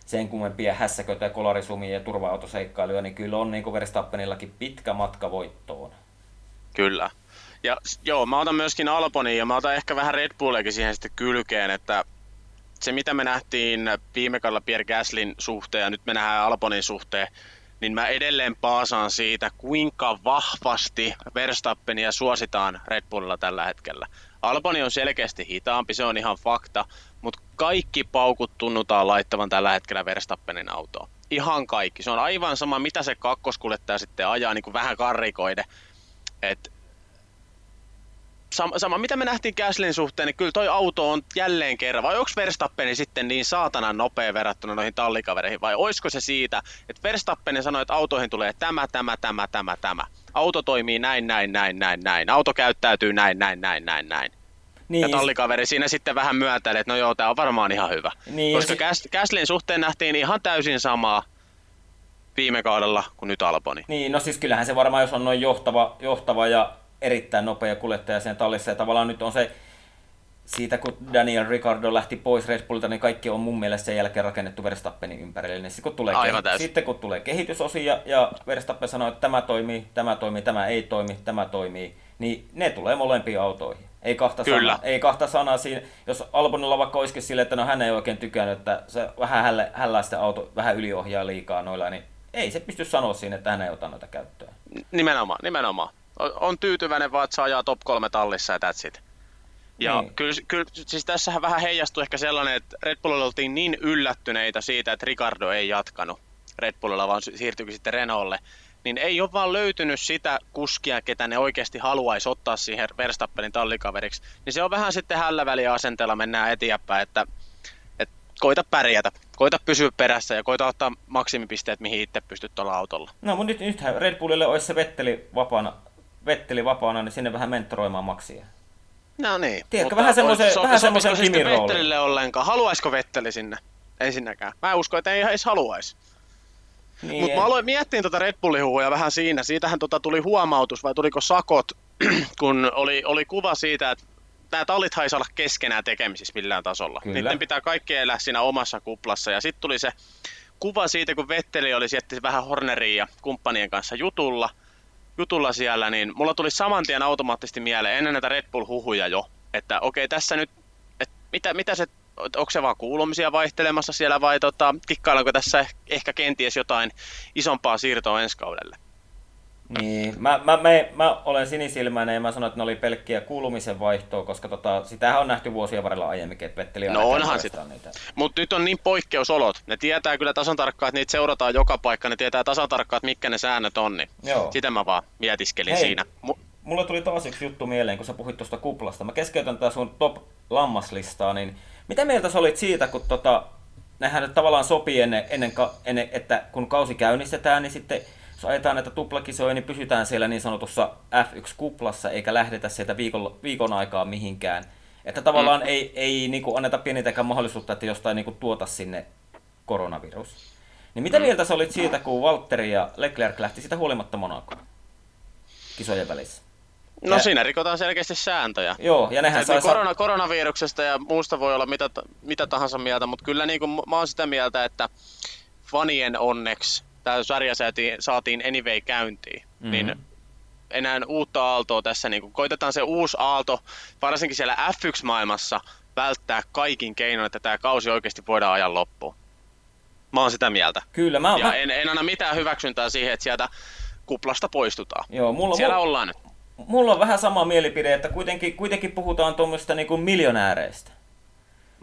sen kummempia hässäköitä, kolarisumia ja turva-autoseikkailuja, niin kyllä on niin kuin Verstappenillakin pitkä matka voittoon. Kyllä. Ja joo, mä otan myöskin Alponin ja mä otan ehkä vähän Red Bulliakin siihen sitten kylkeen, että se mitä me nähtiin viime kaudella Pierre Gaslin suhteen ja nyt me nähdään Alponin suhteen, niin mä edelleen paasaan siitä, kuinka vahvasti Verstappenia suositaan Red Bullilla tällä hetkellä. Alboni on selkeästi hitaampi, se on ihan fakta, mutta kaikki paukut tunnutaan laittavan tällä hetkellä Verstappenin autoon. Ihan kaikki. Se on aivan sama, mitä se kakkoskuljettaja sitten ajaa, niin kuin vähän karrikoide. Et sama, sama, mitä me nähtiin Gaslin suhteen, niin kyllä toi auto on jälleen kerran, vai onko Verstappeni sitten niin saatanan nopea verrattuna noihin tallikavereihin, vai olisiko se siitä, että Verstappeni sanoi, että autoihin tulee tämä, tämä, tämä, tämä, tämä. Auto toimii näin, näin, näin, näin, näin. Auto käyttäytyy näin, näin, näin, näin, näin. Niin, ja tallikaveri siinä sitten vähän myötäili, että no joo, tämä on varmaan ihan hyvä. Niin, Koska si- Gaslin suhteen nähtiin ihan täysin samaa viime kaudella kuin nyt Alboni. Niin, no siis kyllähän se varmaan, jos on noin johtava, johtava ja erittäin nopea kuljettaja sen tallissa, ja tavallaan nyt on se, siitä kun Daniel Ricardo lähti pois Red Bullilta, niin kaikki on mun mielestä sen jälkeen rakennettu Verstappenin ympärille. Niin sitten kun tulee, Aivan kehi- sitten kun tulee kehitysosia ja Verstappen sanoo, että tämä toimii, tämä toimii, tämä ei toimi, tämä toimii, niin ne tulee molempiin autoihin. Ei kahta, Kyllä. Sanaa, ei kahta sanaa siinä. Jos Albonilla vaikka olisikin sille, että no hän ei oikein tykännyt, että se vähän hällä, hällää sitä auto, vähän yliohjaa liikaa noilla, niin ei se pysty sanoa siinä, että hän ei ota noita käyttöön. Nimenomaan, nimenomaan. On tyytyväinen vaan, että saa ajaa top kolme tallissa ja that's it. Ja niin. kyllä, kyllä, siis tässähän vähän heijastui ehkä sellainen, että Red Bullilla oltiin niin yllättyneitä siitä, että Ricardo ei jatkanut Red Bullilla, vaan siirtyikin sitten Renaultille niin ei ole vaan löytynyt sitä kuskia, ketä ne oikeasti haluaisi ottaa siihen Verstappenin tallikaveriksi. Niin se on vähän sitten hällä väliä asenteella mennään eteenpäin, että, että koita pärjätä, koita pysyä perässä ja koita ottaa maksimipisteet, mihin itse pystyt tuolla autolla. No mutta nyt, nythän Red Bullille olisi se Vetteli vapaana, Vetteli vapaana, niin sinne vähän mentoroimaan maksia. No niin. Tiedätkö, vähän semmoisen, so, vähän semmoisen Vettelille ollenkaan? Haluaisiko Vetteli sinne? Ensinnäkään. Mä uskon, että ei edes haluaisi. Niin, Mutta mä aloin miettiä tuota Red Bullin vähän siinä. Siitähän tota tuli huomautus vai tuliko sakot, kun oli, oli kuva siitä, että nämä tallit ei saa olla keskenään tekemisissä millään tasolla. Kyllä. Niiden pitää kaikki elää siinä omassa kuplassa. Ja sitten tuli se kuva siitä, kun Vetteli oli sieltä vähän Hornerin ja kumppanien kanssa jutulla, jutulla siellä, niin mulla tuli saman tien automaattisesti mieleen ennen näitä Red Bull-huhuja jo, että okei, tässä nyt, että mitä, mitä se, onko se vaan kuulumisia vaihtelemassa siellä vai tota, kikkaillaanko tässä ehkä kenties jotain isompaa siirtoa ensi kaudelle? Niin, mä, mä, mä, mä, olen sinisilmäinen ja mä sanon, että ne oli pelkkiä kuulumisen vaihtoa, koska tota, sitähän on nähty vuosien varrella aiemminkin, että Vetteli No onhan sitä. Niitä. Mutta nyt on niin poikkeusolot. Ne tietää kyllä tasan tarkkaan, että niitä seurataan joka paikka. Ne tietää tasan tarkkaan, että mitkä ne säännöt on. Niin Joo. Sitä mä vaan mietiskelin Hei, siinä. M- mulla tuli taas yksi juttu mieleen, kun sä puhuit tuosta kuplasta. Mä keskeytän tätä sun top lammaslistaa, niin mitä mieltä sä olit siitä, kun tota, nehän nyt tavallaan sopii ennen, ennen, ennen, että kun kausi käynnistetään, niin sitten jos ajetaan näitä tuplakisoja, niin pysytään siellä niin sanotussa F1-kuplassa, eikä lähdetä sieltä viikon, viikon aikaa mihinkään. Että tavallaan mm. ei, ei niin kuin anneta pienintäkään mahdollisuutta, että jostain niin kuin tuota sinne koronavirus. Niin mitä mm. mieltä sä olit siitä, kun Valtteri ja Leclerc lähti sitä huolimatta Monacoon kisojen välissä? No ja, siinä rikotaan selkeästi sääntöjä. Joo, ja nehän sai... Korona, koronaviruksesta ja muusta voi olla mitä, mitä tahansa mieltä, mutta kyllä niin kuin, mä oon sitä mieltä, että fanien onneksi tämä sarja saatiin, saatiin anyway käyntiin, mm-hmm. niin enää uutta aaltoa tässä, niin kuin koitetaan se uusi aalto, varsinkin siellä F1-maailmassa, välttää kaikin keinoin, että tämä kausi oikeasti voidaan ajaa loppuun. Mä oon sitä mieltä. Kyllä, mä, ja mä... En, en anna mitään hyväksyntää siihen, että sieltä kuplasta poistutaan. Joo, mulla, Siellä mulla, ollaan nyt. Mulla on vähän sama mielipide, että kuitenkin, kuitenkin puhutaan tuommoista niin miljonääreistä.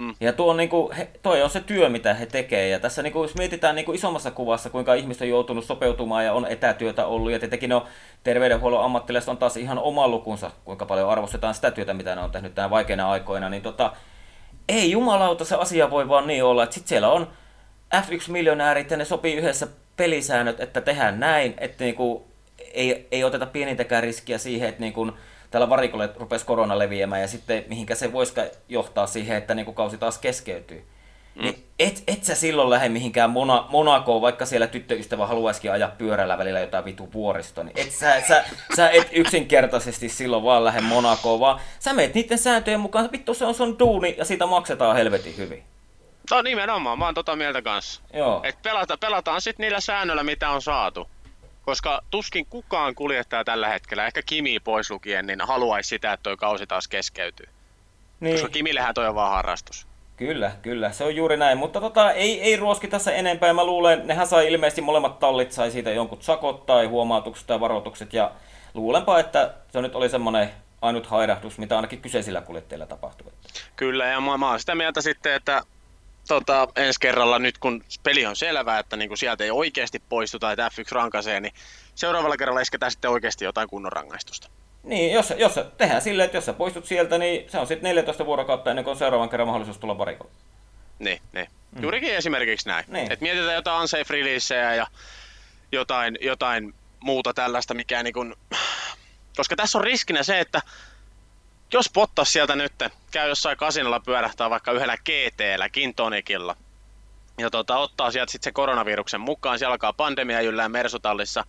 Mm. Ja tuo on, niin kuin, he, toi on se työ, mitä he tekee. Ja tässä niin kuin, jos mietitään niin kuin isommassa kuvassa, kuinka ihmiset on joutunut sopeutumaan ja on etätyötä ollut, ja tietenkin no, terveydenhuollon ammattilaiset on taas ihan oma lukunsa, kuinka paljon arvostetaan sitä työtä, mitä ne on tehnyt tänä vaikeina aikoina, niin tota, ei jumalauta se asia voi vaan niin olla, että sitten siellä on F1-miljonäärit ja ne sopii yhdessä pelisäännöt, että tehdään näin, että niin kuin, ei, ei oteta pienintäkään riskiä siihen, että niin kuin, tällä varikolle rupesi korona leviämään ja sitten mihinkä se voisi johtaa siihen, että niin kuin kausi taas keskeytyy. Mm. Niin et, et sä silloin lähde mihinkään Mona, Monakoon, vaikka siellä tyttöystävä haluaisikin ajaa pyörällä välillä jotain vitu vuoristo, niin et sä, sä, sä et yksinkertaisesti silloin vaan lähde Monakoon, vaan sä meet niiden sääntöjen mukaan, vittu se on sun duuni ja siitä maksetaan helvetin hyvin. No nimenomaan, mä oon tota mieltä kanssa. Joo. Et pelata, pelataan sitten niillä säännöillä, mitä on saatu koska tuskin kukaan kuljettaja tällä hetkellä, ehkä Kimi pois lukien, niin haluaisi sitä, että toi kausi taas keskeytyy. Niin. Koska Kimillehän toi on vaan harrastus. Kyllä, kyllä, se on juuri näin, mutta tota, ei, ei ruoski tässä enempää. Mä luulen, nehän sai ilmeisesti molemmat tallit sai siitä jonkun sakot tai huomautukset tai varoitukset ja luulenpa, että se nyt oli semmoinen ainut hairahdus, mitä ainakin kyseisillä kuljettajilla tapahtui. Kyllä, ja mä, mä oon sitä mieltä sitten, että tota, ensi kerralla nyt kun peli on selvää, että niin kuin sieltä ei oikeasti poistuta, että F1 rankasee, niin seuraavalla kerralla isketään sitten oikeasti jotain kunnon rangaistusta. Niin, jos, jos tehdään silleen, että jos sä poistut sieltä, niin se on sitten 14 vuorokautta ennen kuin on seuraavan kerran mahdollisuus tulla varikolle. Niin, niin. Mm. Juurikin esimerkiksi näin. Niin. Että mietitään jotain unsafe releaseja ja jotain, jotain muuta tällaista, mikä niin kuin... Koska tässä on riskinä se, että jos Bottas sieltä nyt käy jossain kasinolla pyörähtää vaikka yhdellä GT-llä, Kintonikilla, ja tota, ottaa sieltä sitten se koronaviruksen mukaan, siellä alkaa pandemia yllää Mersutallissa,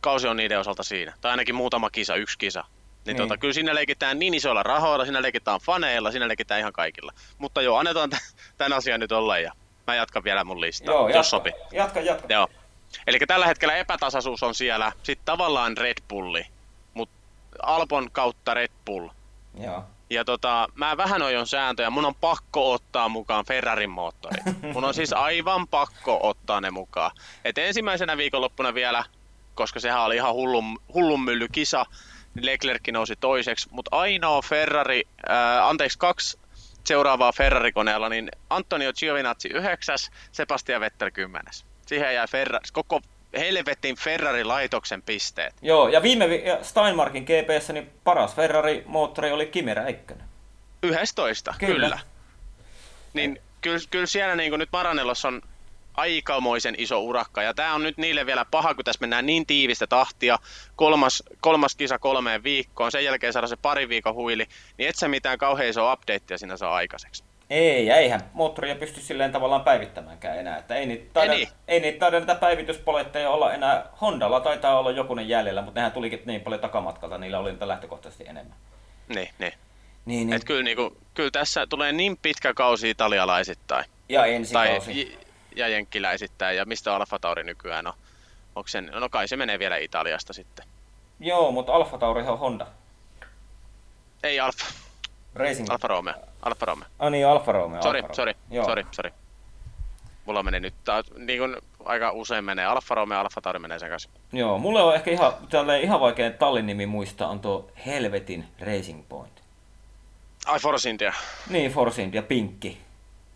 kausi on niiden osalta siinä. Tai ainakin muutama kisa, yksi kisa. Niin, niin. Tota, kyllä siinä leikitään niin isoilla rahoilla, siinä leikitään faneilla, siinä leikitään ihan kaikilla. Mutta joo, annetaan tämän asian nyt olla ja mä jatkan vielä mun listaa, joo, jos jatka, sopii. Jatka, jatka. Joo. Eli tällä hetkellä epätasaisuus on siellä, sitten tavallaan Red Bulli, Alpon kautta Red Bull. Joo. Ja tota, mä vähän ojon sääntöjä, mun on pakko ottaa mukaan Ferrarin moottori. Mun on siis aivan pakko ottaa ne mukaan. Et ensimmäisenä viikonloppuna vielä, koska sehän oli ihan hullun, hullun mylly kisa, niin Leclerc nousi toiseksi, mutta ainoa Ferrari, ää, anteeksi kaksi seuraavaa Ferrari-koneella, niin Antonio Giovinazzi yhdeksäs, Sebastian Vettel kymmenes. Siihen jäi Ferrari, koko helvetin Ferrari-laitoksen pisteet. Joo, ja viime vi- Steinmarkin GPS niin paras Ferrari-moottori oli Kimi Räikkönen. 11, kyllä. kyllä. Niin kyllä, kyllä siellä niin nyt Maranellossa on aikamoisen iso urakka. Ja tämä on nyt niille vielä paha, kun tässä mennään niin tiivistä tahtia. Kolmas, kolmas kisa kolmeen viikkoon, sen jälkeen saada se pari viikon huili, niin et sä mitään kauhean iso updatea siinä saa aikaiseksi. Ei, ja eihän moottoria pysty silleen tavallaan päivittämäänkään enää. Että ei niitä taida, ei, niin. ei niitä taida näitä päivityspoletteja olla enää. Hondalla taitaa olla jokunen jäljellä, mutta nehän tulikin niin paljon takamatkalta, niillä oli niitä lähtökohtaisesti enemmän. Niin, niin. niin, niin. Et kyllä, niin kuin, kyllä tässä tulee niin pitkä kausi italialaisittain. Ja ensi tai, kausi. Ja jenkkiläisittäin, ja mistä Alfa Tauri nykyään on. Onko sen, no kai se menee vielä Italiasta sitten. Joo, mutta Alfa Tauri on Honda. Ei Alfa. Racing. Alfa Romeo. Alfa Romeo. Ah niin, Alfa Romeo. Sori, sori, sori, sori. Mulla meni nyt taas, niin kuin aika usein menee Alfa Romeo, Alfa Tauri menee sekaisin. Joo, mulle on ehkä ihan, ihan vaikea tallin nimi muistaa, on tuo Helvetin Racing Point. Ai Force India. Niin, Force India, pinkki.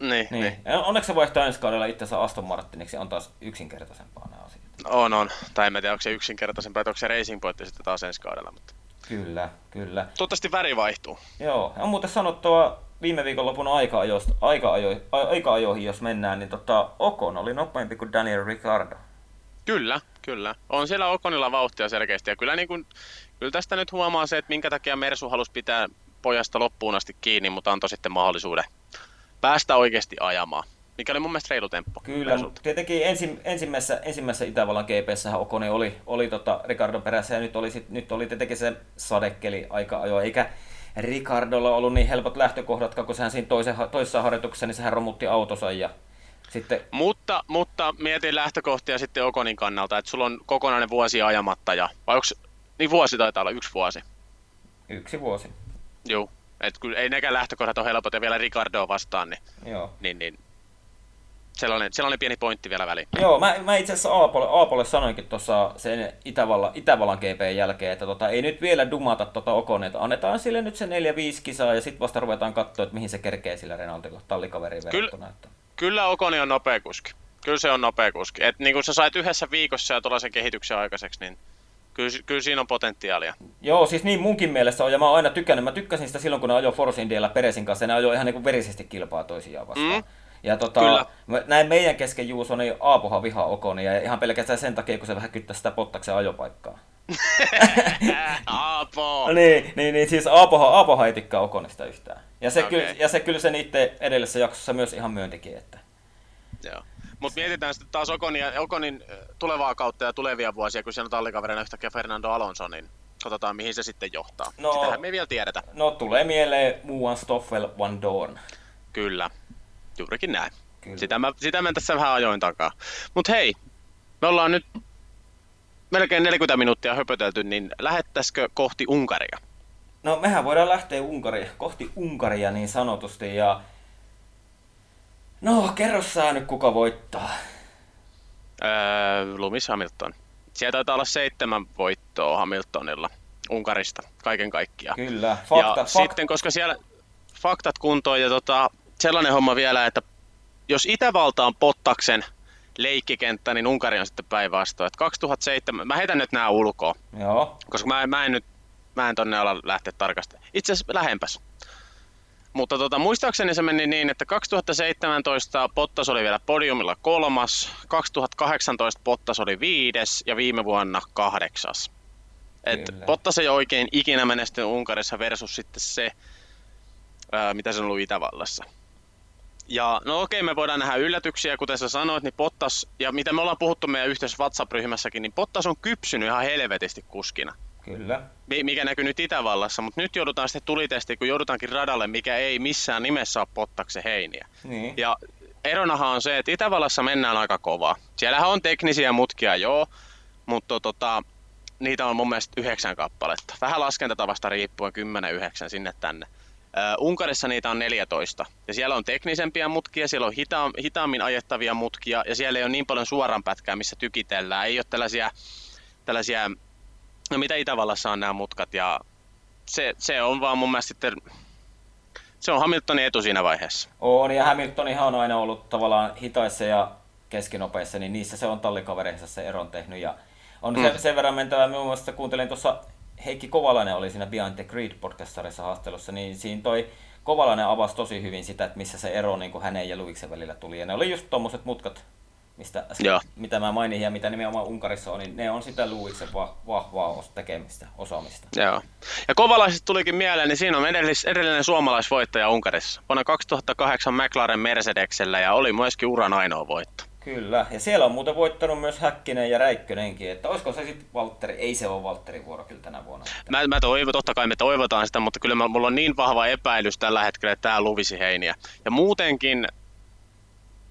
Niin, niin. niin. Onneksi se vaihtaa ensi kaudella itsensä Aston Martiniksi, on taas yksinkertaisempaa nämä asiat. On, on. Tai en tiedä, onko se yksinkertaisempaa, onko se Racing Point sitten taas ensi kaudella. Mutta... Kyllä, kyllä. Toivottavasti väri vaihtuu. Joo, on muuten sanottua viime viikonlopun aika-ajoihin, aika-ajoihin, aika-ajoihin jos mennään, niin tota, Okon oli nopeampi kuin Daniel Ricciardo. Kyllä, kyllä. On siellä Okonilla vauhtia selkeästi. Ja kyllä, niin kuin, kyllä tästä nyt huomaa se, että minkä takia Mersu halusi pitää pojasta loppuun asti kiinni, mutta antoi sitten mahdollisuuden päästä oikeasti ajamaan. Mikä oli mun mielestä reilu temppu. Kyllä, mutta tietenkin ensi, ensimmäisessä, ensimmäisessä Itävallan gps Okoni oli, oli tota Ricardo perässä ja nyt oli, sit, nyt oli tietenkin se sadekeli aika ajo, eikä Ricardolla ollut niin helpot lähtökohdat, kun sehän siinä toisen, toisessa harjoituksessa, niin sehän romutti autosa ja sitten... Mutta, mutta mietin lähtökohtia sitten Okonin kannalta, että sulla on kokonainen vuosi ajamatta ja, vai onko, niin vuosi taitaa olla, yksi vuosi. Yksi vuosi. Joo, että kyllä ei nekään lähtökohdat ole helpot ja vielä Ricardoa vastaan, niin, Joo. niin, niin sellainen, sellainen pieni pointti vielä väliin. Joo, mä, mä itse asiassa Aapolle, Aapolle sanoinkin tuossa sen Itävallan, Itävallan GP jälkeen, että tota, ei nyt vielä dumata tota Okon, että annetaan sille nyt se 4-5 kisaa ja sitten vasta ruvetaan katsoa, että mihin se kerkee sillä Renaultilla tallikaveriin verrattuna. Kyllä, että... kyllä Okoni on nopea kuski. Kyllä se on nopea kuski. Et niin kun sä sait yhdessä viikossa ja tuollaisen kehityksen aikaiseksi, niin kyllä, kyllä siinä on potentiaalia. Joo, siis niin munkin mielestä on, ja mä oon aina tykännyt. Mä tykkäsin sitä silloin, kun ne ajoi Force Indialla Peresin kanssa, ja ne ajoi ihan niin kuin verisesti kilpaa toisiaan vastaan. Mm. Ja tota, Kyllä. näin meidän kesken Juuso, niin Aapohan vihaa Okoni, ja ihan pelkästään sen takia, kun se vähän kyttää sitä Pottaksen ajopaikkaa. Aapo! niin, niin, niin, siis Aapohan, Aapohan ei tykkää Okonista yhtään. Ja se, okay. kyllä, ja se kyllä sen itse edellisessä jaksossa myös ihan myöntikin, että... Joo. Mutta mietitään sitten taas Okonin, Okonin tulevaa kautta ja tulevia vuosia, kun siellä on tallikaverina yhtäkkiä Fernando Alonso, niin katsotaan mihin se sitten johtaa. No, Sitähän me ei vielä tiedetä. No tulee mieleen Muan Stoffel Van Dorn. Kyllä, juurikin näin. Kyllä. Sitä, mä, sitä mä tässä vähän ajoin takaa. Mutta hei, me ollaan nyt melkein 40 minuuttia höpötelty, niin lähettäisikö kohti Unkaria? No mehän voidaan lähteä Unkari, kohti Unkaria niin sanotusti ja No, kerro sä nyt kuka voittaa. Öö, Lumis Hamilton. Siellä taitaa olla seitsemän voittoa Hamiltonilla Unkarista kaiken kaikkiaan. Kyllä, fakta, ja fakta. sitten, koska siellä faktat kuntoon ja tota, sellainen homma vielä, että jos Itävalta on Pottaksen leikkikenttä, niin Unkari on sitten päinvastoin. 2007, mä heitän nyt nämä ulkoa, Joo. koska mä, mä en nyt mä en tonne ala lähteä tarkastamaan. Itse asiassa lähempäs. Mutta tota, muistaakseni se meni niin, että 2017 Pottas oli vielä podiumilla kolmas, 2018 Pottas oli viides ja viime vuonna kahdeksas. Et Pottas ei oikein ikinä menestynyt Unkarissa versus sitten se, ää, mitä se on ollut Itävallassa. Ja no okei, me voidaan nähdä yllätyksiä, kuten sä sanoit, niin Pottas, ja mitä me ollaan puhuttu meidän yhteisessä WhatsApp-ryhmässäkin, niin Pottas on kypsynyt ihan helvetisti kuskina. Kyllä. Mikä näkyy nyt Itävallassa, mutta nyt joudutaan sitten tulitestiin, kun joudutaankin radalle, mikä ei missään nimessä ole pottakse heiniä. Niin. Ja eronahan on se, että Itävallassa mennään aika kovaa. Siellähän on teknisiä mutkia, joo, mutta tota, niitä on mun mielestä yhdeksän kappaletta. Vähän laskentatavasta riippuen 10-9 sinne tänne. Unkarissa niitä on 14. Ja siellä on teknisempiä mutkia, siellä on hita- hitaammin ajettavia mutkia, ja siellä ei ole niin paljon suoran pätkää, missä tykitellään. Ei ole tällaisia, tällaisia no mitä Itävallassa on nämä mutkat ja se, se on vaan mun mielestä sitten, se on Hamiltonin etu siinä vaiheessa. On ja Hamiltonihan on aina ollut tavallaan hitaissa ja keskinopeissa, niin niissä se on tallikavereissa se eron tehnyt ja on mm. sen, sen verran mentävä, muun muassa kuuntelin tuossa Heikki Kovalainen oli siinä Behind the Grid podcastarissa haastelussa, niin siinä toi Kovalainen avasi tosi hyvin sitä, että missä se ero niin kuin hänen ja Luiksen välillä tuli. Ja ne oli just tuommoiset mutkat, mistä, mitä mä mainin ja mitä nimenomaan Unkarissa on, niin ne on sitä Luiksen va- vahvaa tekemistä, osaamista. Joo. Ja kovalaisista tulikin mieleen, niin siinä on edellis, edellinen suomalaisvoittaja Unkarissa. Vuonna 2008 McLaren Mercedeksellä ja oli myöskin uran ainoa voitto. Kyllä, ja siellä on muuten voittanut myös Häkkinen ja Räikkönenkin, että olisiko se sitten Valtteri, ei se ole Valtterin vuoro kyllä tänä vuonna. Mä, mä toivon, totta kai me toivotaan sitä, mutta kyllä mulla on niin vahva epäilys tällä hetkellä, että tämä luvisi heiniä. Ja muutenkin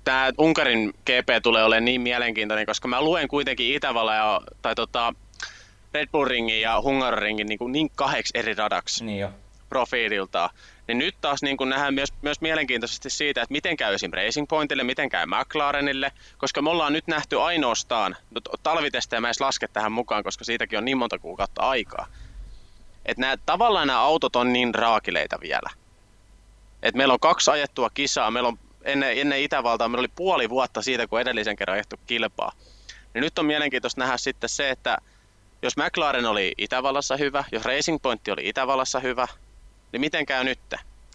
tämä Unkarin GP tulee olemaan niin mielenkiintoinen, koska mä luen kuitenkin Itävalla ja, tai tota, Red Bull Ringin ja Hungaroringin niin, niin kahdeksi eri radaksi niin jo. profiililtaan. Niin nyt taas niin kuin nähdään myös, myös mielenkiintoisesti siitä, että miten käy esim. Racing Pointille, miten käy McLarenille, koska me ollaan nyt nähty ainoastaan, no talvitestejä mä edes laske tähän mukaan, koska siitäkin on niin monta kuukautta aikaa. Että nämä, tavallaan nämä autot on niin raakileita vielä. Et meillä on kaksi ajettua kisaa, meillä on ennen, ennen Itävaltaa, meillä oli puoli vuotta siitä, kun edellisen kerran ajettu kilpaa. Niin nyt on mielenkiintoista nähdä sitten se, että jos McLaren oli Itävallassa hyvä, jos Racing Point oli Itävallassa hyvä, niin miten käy nyt?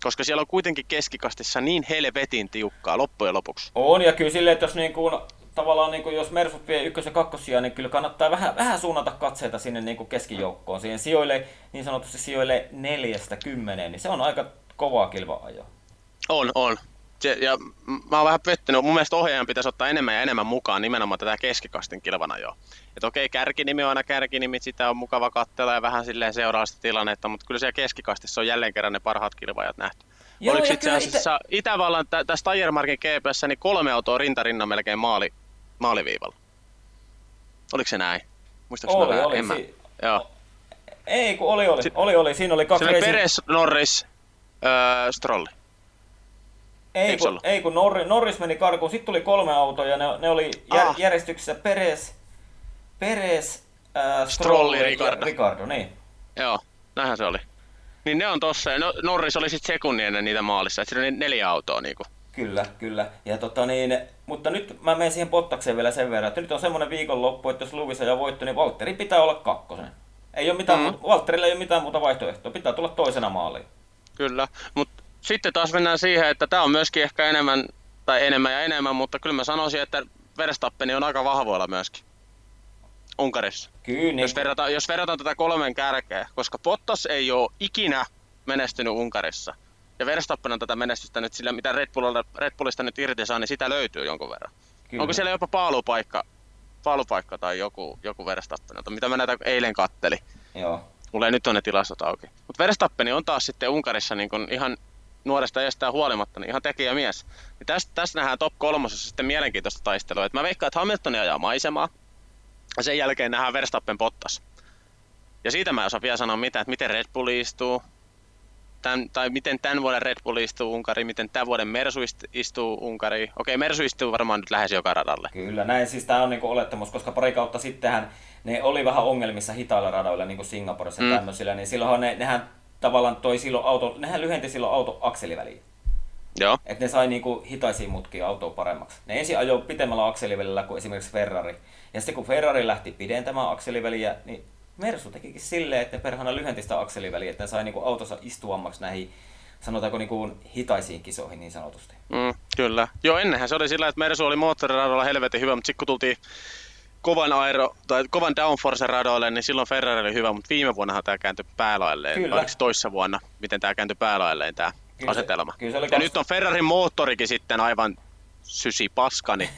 Koska siellä on kuitenkin keskikastissa niin helvetin tiukkaa loppujen lopuksi. On, ja kyllä silleen, että jos niin kuin, tavallaan niin kuin, jos Mersut vie ykkös- ja kakkosia, niin kyllä kannattaa vähän, vähän suunnata katseita sinne niin kuin keskijoukkoon. Siihen sijoille, niin sanotusti sijoille neljästä kymmeneen, niin se on aika kovaa kilva-ajoa. On, on ja mä oon vähän pettynyt. Mun mielestä ohjaajan pitäisi ottaa enemmän ja enemmän mukaan nimenomaan tätä keskikastin kilvana jo. Että okei, kärkinimi on aina kärkinimi, sitä on mukava katsella ja vähän silleen seuraa sitä tilannetta, mutta kyllä siellä keskikastissa on jälleen kerran ne parhaat kilvajat nähty. Joo, Oliko itse asiassa ite... Itävallan tä- tässä Tiremarkin GPS niin kolme autoa rintarinnan melkein maali, maaliviivalla? Oliko se näin? Muistaaks oli, oli. En si- Joo. Ei, kun oli, oli. oli, oli. Siinä oli kaksi... Se oli Peres, Norris, öö, Strolli. Ei kun, ei kun Norris, Norris meni karkuun, sitten tuli kolme autoa ja ne, ne oli jär, ah. järjestyksessä Peres, Peres äh, Strolli ja Ricardo. Ricardo. niin. Joo, näinhän se oli. Niin ne on tossa, ja no, Norris oli sitten sekunnin ennen niitä maalissa, että siinä oli neljä autoa niinku. Kyllä, kyllä. Ja tota niin, mutta nyt mä menen siihen Pottakseen vielä sen verran, että nyt on semmoinen viikonloppu, että jos Luvisa ja voitto, niin Valtteri pitää olla kakkosen. Ei ole mitään, mm. Valtterilla ei ole mitään muuta vaihtoehtoa, pitää tulla toisena maaliin. Kyllä, mutta sitten taas mennään siihen, että tämä on myöskin ehkä enemmän, tai enemmän ja enemmän, mutta kyllä mä sanoisin, että Verstappeni on aika vahvoilla myöskin. Unkarissa. Kyllä. Jos, verrataan, jos verrataan tätä kolmen kärkeä, koska Bottas ei ole ikinä menestynyt Unkarissa. Ja Verstappen on tätä menestystä nyt sillä, mitä Red, Bullilla, Red Bullista nyt irti saa, niin sitä löytyy jonkun verran. Kyllä. Onko siellä jopa paalupaikka, paalupaikka tai joku, joku Verstappen, mitä mä näitä eilen katteli. Joo. Mulla ei nyt on ne tilastot auki. Mutta Verstappen on taas sitten Unkarissa niin ihan nuoresta estää huolimatta, niin ihan tekijämies. Niin tästä, tästä nähdään top kolmosessa sitten mielenkiintoista taistelua. Et mä veikkaan, että Hamiltoni ajaa maisemaa, ja sen jälkeen nähdään Verstappen pottas. Ja siitä mä en osaa vielä sanoa mitään, että miten Red Bull istuu, tämän, tai miten tämän vuoden Red Bull istuu Unkari, miten tämän vuoden Mersu istuu Unkari. Okei, Mersu istuu varmaan nyt lähes joka radalle. Kyllä, näin siis tämä on niinku olettamus, koska pari kautta sittenhän ne oli vähän ongelmissa hitailla radoilla, niin kuin Singaporessa mm. tämmöisillä, niin silloinhan ne, nehän tavallaan toi silloin auto, nehän lyhenti silloin auto akseliväliä. Joo. Et ne sai niinku hitaisia mutkia autoa paremmaksi. Ne ensin ajoi pitemmällä akselivälillä kuin esimerkiksi Ferrari. Ja sitten kun Ferrari lähti pidentämään akseliväliä, niin Mersu tekikin silleen, että ne perhana lyhenti sitä akseliväliä, että ne sai niinku autossa istuammaksi näihin sanotaanko niinku hitaisiin kisoihin niin sanotusti. Mm, kyllä. Joo, ennenhän se oli sillä, että Mersu oli moottoriradalla helvetin hyvä, mutta sitten kun tultiin kovan aero, tai kovan downforce radoille, niin silloin Ferrari oli hyvä, mutta viime vuonnahan tämä kääntyi päälailleen. Kyllä. Oliko toissa vuonna, miten tämä kääntyi päälailleen tämä kyllä asetelma. Se, kyllä se oli ja nyt on Ferrarin moottorikin sitten aivan sysi paska, niin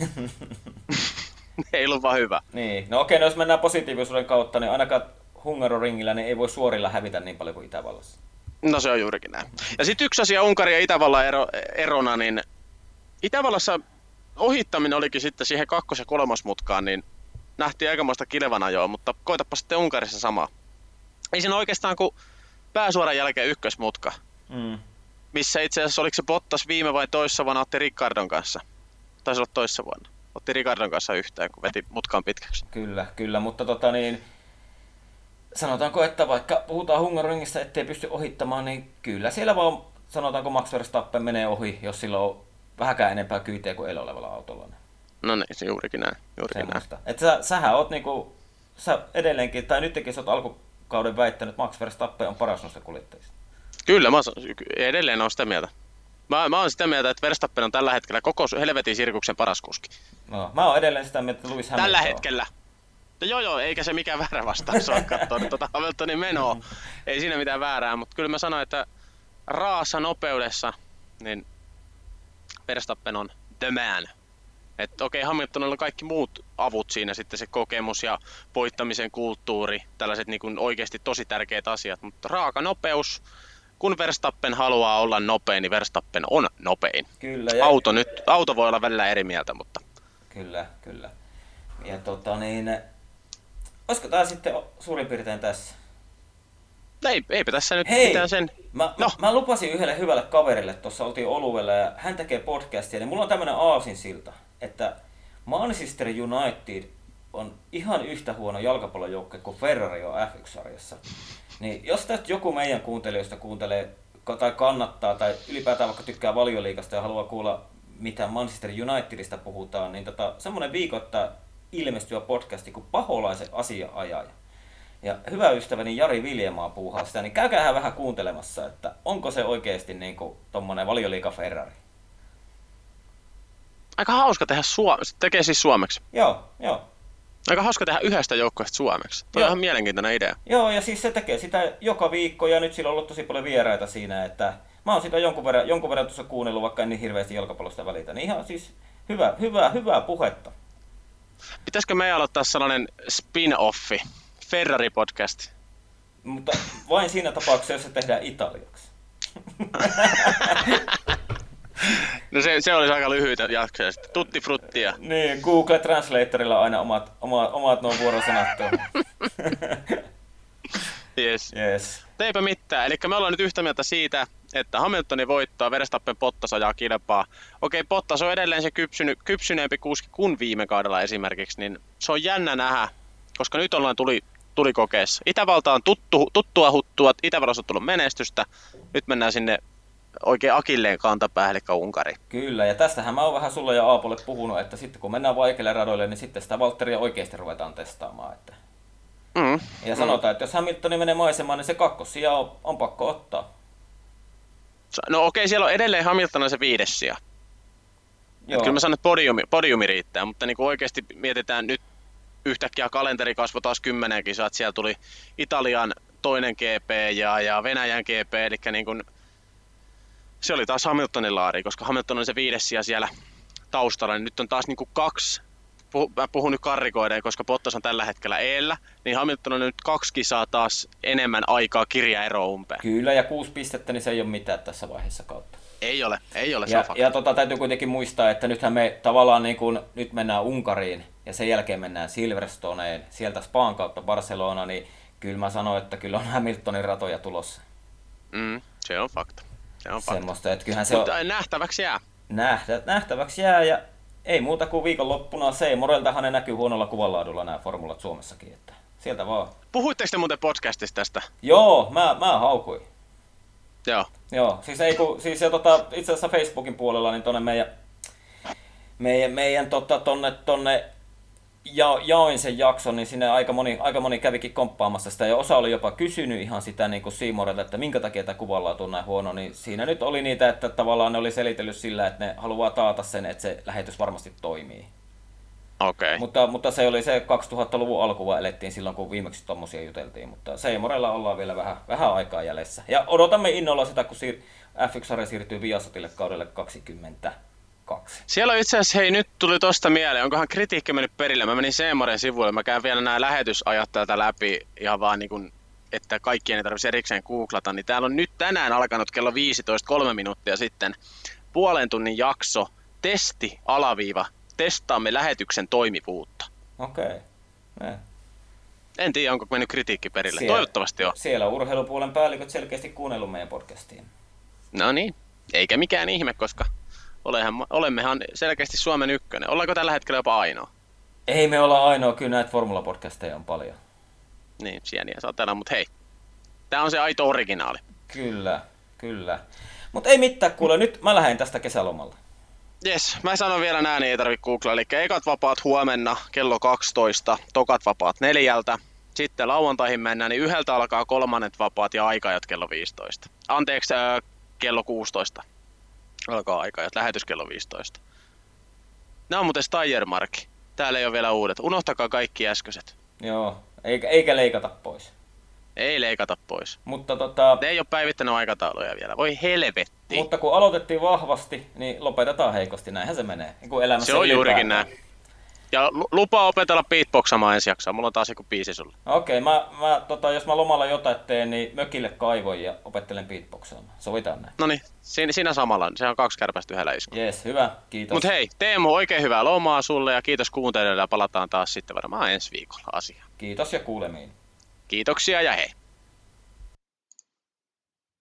ei ollut vaan hyvä. Niin, no okei, no jos mennään positiivisuuden kautta, niin ainakaan Hungaroringillä niin ei voi suorilla hävitä niin paljon kuin Itävallassa. No se on juurikin näin. Ja sitten yksi asia Unkari ja Itävallan ero, erona, niin Itävallassa ohittaminen olikin sitten siihen kakkos- ja kolmosmutkaan, niin nähtiin aikamoista kilevana joo, mutta koitapa sitten Unkarissa sama. Ei siinä oikeastaan kuin pääsuoran jälkeen ykkösmutka. Mm. Missä itse asiassa oliko se Bottas viime vai toissa vuonna otti Ricardon kanssa. Taisi olla toissa vuonna. Otti Ricardon kanssa yhteen, kun veti mutkaan pitkäksi. Kyllä, kyllä, mutta tota niin, sanotaanko, että vaikka puhutaan Hungaroringista, ettei pysty ohittamaan, niin kyllä siellä vaan sanotaanko Max Verstappen menee ohi, jos sillä on vähäkään enempää kyytiä kuin olevalla autolla. No niin, se juurikin näin. Juurikin näin. Et sä, sähän oot niinku, sä edelleenkin, tai nytkin sä oot alkukauden väittänyt, että Max Verstappen on paras noista kuljettajista. Kyllä, mä edelleen on sitä mieltä. Mä, mä oon sitä mieltä, että Verstappen on tällä hetkellä koko helvetin sirkuksen paras kuski. No, mä oon edelleen sitä mieltä, että Lewis Hamilton Tällä hetkellä. No joo joo, eikä se mikään väärä vastaus ole katsoa tuota Hamiltonin menoa. Ei siinä mitään väärää, mutta kyllä mä sanoin, että raassa nopeudessa, niin Verstappen on the man. Että okei, Hamiltonilla on kaikki muut avut siinä, sitten se kokemus ja voittamisen kulttuuri, tällaiset niin kuin oikeasti tosi tärkeät asiat, mutta raaka nopeus, kun Verstappen haluaa olla nopein, niin Verstappen on nopein. Kyllä, ja, Auto, nyt, auto voi olla välillä eri mieltä, mutta Kyllä, kyllä. Ja tota niin, olisiko tää sitten suurin piirtein tässä? ei, eipä tässä nyt Hei! mitään sen... Mä, No. no. mä lupasin yhdelle hyvälle kaverille, tuossa oltiin oluella ja hän tekee podcastia, niin mulla on tämmönen aasinsilta, että Manchester United on ihan yhtä huono jalkapallojoukkue kuin Ferrari on F1-sarjassa. Niin jos tästä joku meidän kuuntelijoista kuuntelee tai kannattaa tai ylipäätään vaikka tykkää valioliikasta ja haluaa kuulla mitä Manchester Unitedista puhutaan, niin tota, semmoinen viikoittaa ilmestyä podcasti kuin Paholaisen asia-ajaja. Ja hyvä ystäväni Jari Viljemaa puuhaa sitä, niin käykää vähän kuuntelemassa, että onko se oikeasti niin kuin tommonen valioliika Ferrari. Aika hauska tehdä suo... se tekee siis suomeksi. Joo, joo. Aika hauska tehdä yhdestä joukkueesta suomeksi. Tuo on ihan mielenkiintoinen idea. Joo, ja siis se tekee sitä joka viikko, ja nyt sillä on ollut tosi paljon vieraita siinä, että mä oon sitä jonkun verran, jonkun verran tuossa kuunnellut, vaikka en niin hirveästi jalkapallosta välitä. Niin ihan siis hyvä, hyvää, hyvää puhetta. Pitäisikö meidän aloittaa sellainen spin-offi? Ferrari-podcast. Mutta vain siinä tapauksessa, jos se tehdään italiaksi. No se, se olisi aika lyhyitä jaksoja sitten. Tutti fruttia. Niin, Google Translatorilla aina omat, omat, omat nuo vuorosanat. Yes. yes. Teipä mitään. Eli me ollaan nyt yhtä mieltä siitä, että Hamiltoni voittaa, Verstappen Bottas ajaa kilpaa. Okei, Bottas on edelleen se kypsyny, kypsyneempi kuski kuin viime kaudella esimerkiksi, niin se on jännä nähdä, koska nyt ollaan tuli, tuli kokeessa. Itävalta on tuttu, tuttua huttua, Itävallassa on tullut menestystä, nyt mennään sinne oikein akilleen kantapäähän, eli Unkari. Kyllä, ja tästähän mä oon vähän sulle ja Aapolle puhunut, että sitten kun mennään vaikeille radoille, niin sitten sitä Valtteria oikeasti ruvetaan testaamaan. Että. Mm. Ja sanotaan, että jos Hamiltoni menee maisemaan, niin se kakkosia on, on pakko ottaa. No okei, siellä on edelleen Hamilton se viides sija. Joo. Kyllä mä sanon, että podiumi, podiumi riittää, mutta niin kuin oikeasti mietitään nyt yhtäkkiä kalenteri kasvoi taas kymmenen kisaa, että siellä tuli Italian toinen GP ja, ja Venäjän GP, eli niin kuin, se oli taas Hamiltonin laari, koska Hamilton on se viides sija siellä taustalla, niin nyt on taas niin kuin kaksi, mä puhun nyt karrikoiden, koska Bottas on tällä hetkellä eellä, niin Hamilton on nyt kaksi kisaa taas enemmän aikaa kirjaero umpeen. Kyllä, ja kuusi pistettä, niin se ei ole mitään tässä vaiheessa kautta. Ei ole, ei ole, se Ja, ja tota, täytyy kuitenkin muistaa, että nythän me tavallaan niin kun, nyt mennään Unkariin ja sen jälkeen mennään Silverstoneen, sieltä Spaan kautta Barcelona, niin kyllä mä sanoin, että kyllä on Hamiltonin ratoja tulossa. Mm, se on fakta. Se on. Semmoista, että kyllähän se on Mutta nähtäväksi jää. nähdä, nähtäväksi jää ja ei muuta kuin viikonloppuna Seemoreltahan ne näkyy huonolla kuvanlaadulla nämä formulat Suomessakin, että sieltä vaan. Puhuitteko te muuten podcastista tästä? Joo, mä, mä haukuin. Joo. Joo, siis, ei, kun, siis ja, tota, itse asiassa Facebookin puolella niin tonne meidän, meidän, meidän tota, tonne, tonne ja, jaoin sen jakson, niin sinne aika moni, aika moni kävikin komppaamassa sitä, ja osa oli jopa kysynyt ihan sitä niin kuin Siimorelta, että minkä takia tämä kuvanlaatu on näin huono, niin siinä nyt oli niitä, että tavallaan ne oli selitellyt sillä, että ne haluaa taata sen, että se lähetys varmasti toimii. Okei. Okay. Mutta, mutta se oli se 2000-luvun alku, vaan elettiin silloin, kun viimeksi tommosia juteltiin, mutta Seimorella ollaan vielä vähän, vähän aikaa jäljessä. Ja odotamme innolla sitä, kun siir- F1-sarja siirtyy Viasatille kaudelle 22. Siellä on itse asiassa, hei nyt tuli tosta mieleen, onkohan kritiikki mennyt perille. Mä menin Seemoren sivuille, mä käyn vielä nämä lähetysajat täältä läpi ihan vaan niin kuin, että kaikkien ei tarvitsisi erikseen googlata. Niin täällä on nyt tänään alkanut kello 15, kolme minuuttia sitten puolen tunnin jakso, testi, alaviiva, testaamme lähetyksen toimivuutta. Okei. Okay. En tiedä, onko mennyt kritiikki perille. Siellä- Toivottavasti on. Siellä on urheilupuolen päälliköt selkeästi kuunnellut meidän podcastiin. No niin, eikä mikään ihme, koska olehan, olemmehan selkeästi Suomen ykkönen. Ollaanko tällä hetkellä jopa ainoa? Ei me olla ainoa, kyllä näitä formula-podcasteja on paljon. Niin, sieniä satella, mutta hei. Tää on se aito originaali. Kyllä, kyllä. Mutta ei mitään, kuule, nyt mä lähden tästä kesälomalle. Jes, mä sanon vielä nää, niin ei tarvi googlaa. Eli ekat vapaat huomenna kello 12, tokat vapaat neljältä. Sitten lauantaihin mennään, niin yhdeltä alkaa kolmannet vapaat ja aikaajat kello 15. Anteeksi, äh, kello 16. Alkaa aika, ja lähetys kello 15. Nämä on muuten Steiermark. Täällä ei ole vielä uudet. Unohtakaa kaikki äskeiset. Joo, eikä, eikä leikata pois. Ei leikata pois. Mutta, tota, Ne ei ole päivittänyt aikatauluja vielä. Voi helvetti. mutta kun aloitettiin vahvasti, niin lopetetaan heikosti. Näinhän se menee. Niin kuin elämässä Se on juurikin näin. Ja lu- lupaa opetella beatboxaamaan ensi jaksoa. Mulla on taas joku biisi sulle. Okei, mä, mä, tota, jos mä lomalla jotain teen, niin mökille kaivoin ja opettelen beatboxaamaan. Sovitaan näin. No niin, siinä, siinä samalla. Se on kaksi kärpästä yhdellä iskulla. Jees, hyvä, kiitos. Mut hei, Teemu, oikein hyvää lomaa sulle ja kiitos kuuntelijoille ja palataan taas sitten varmaan ensi viikolla asiaan. Kiitos ja kuulemiin. Kiitoksia ja hei.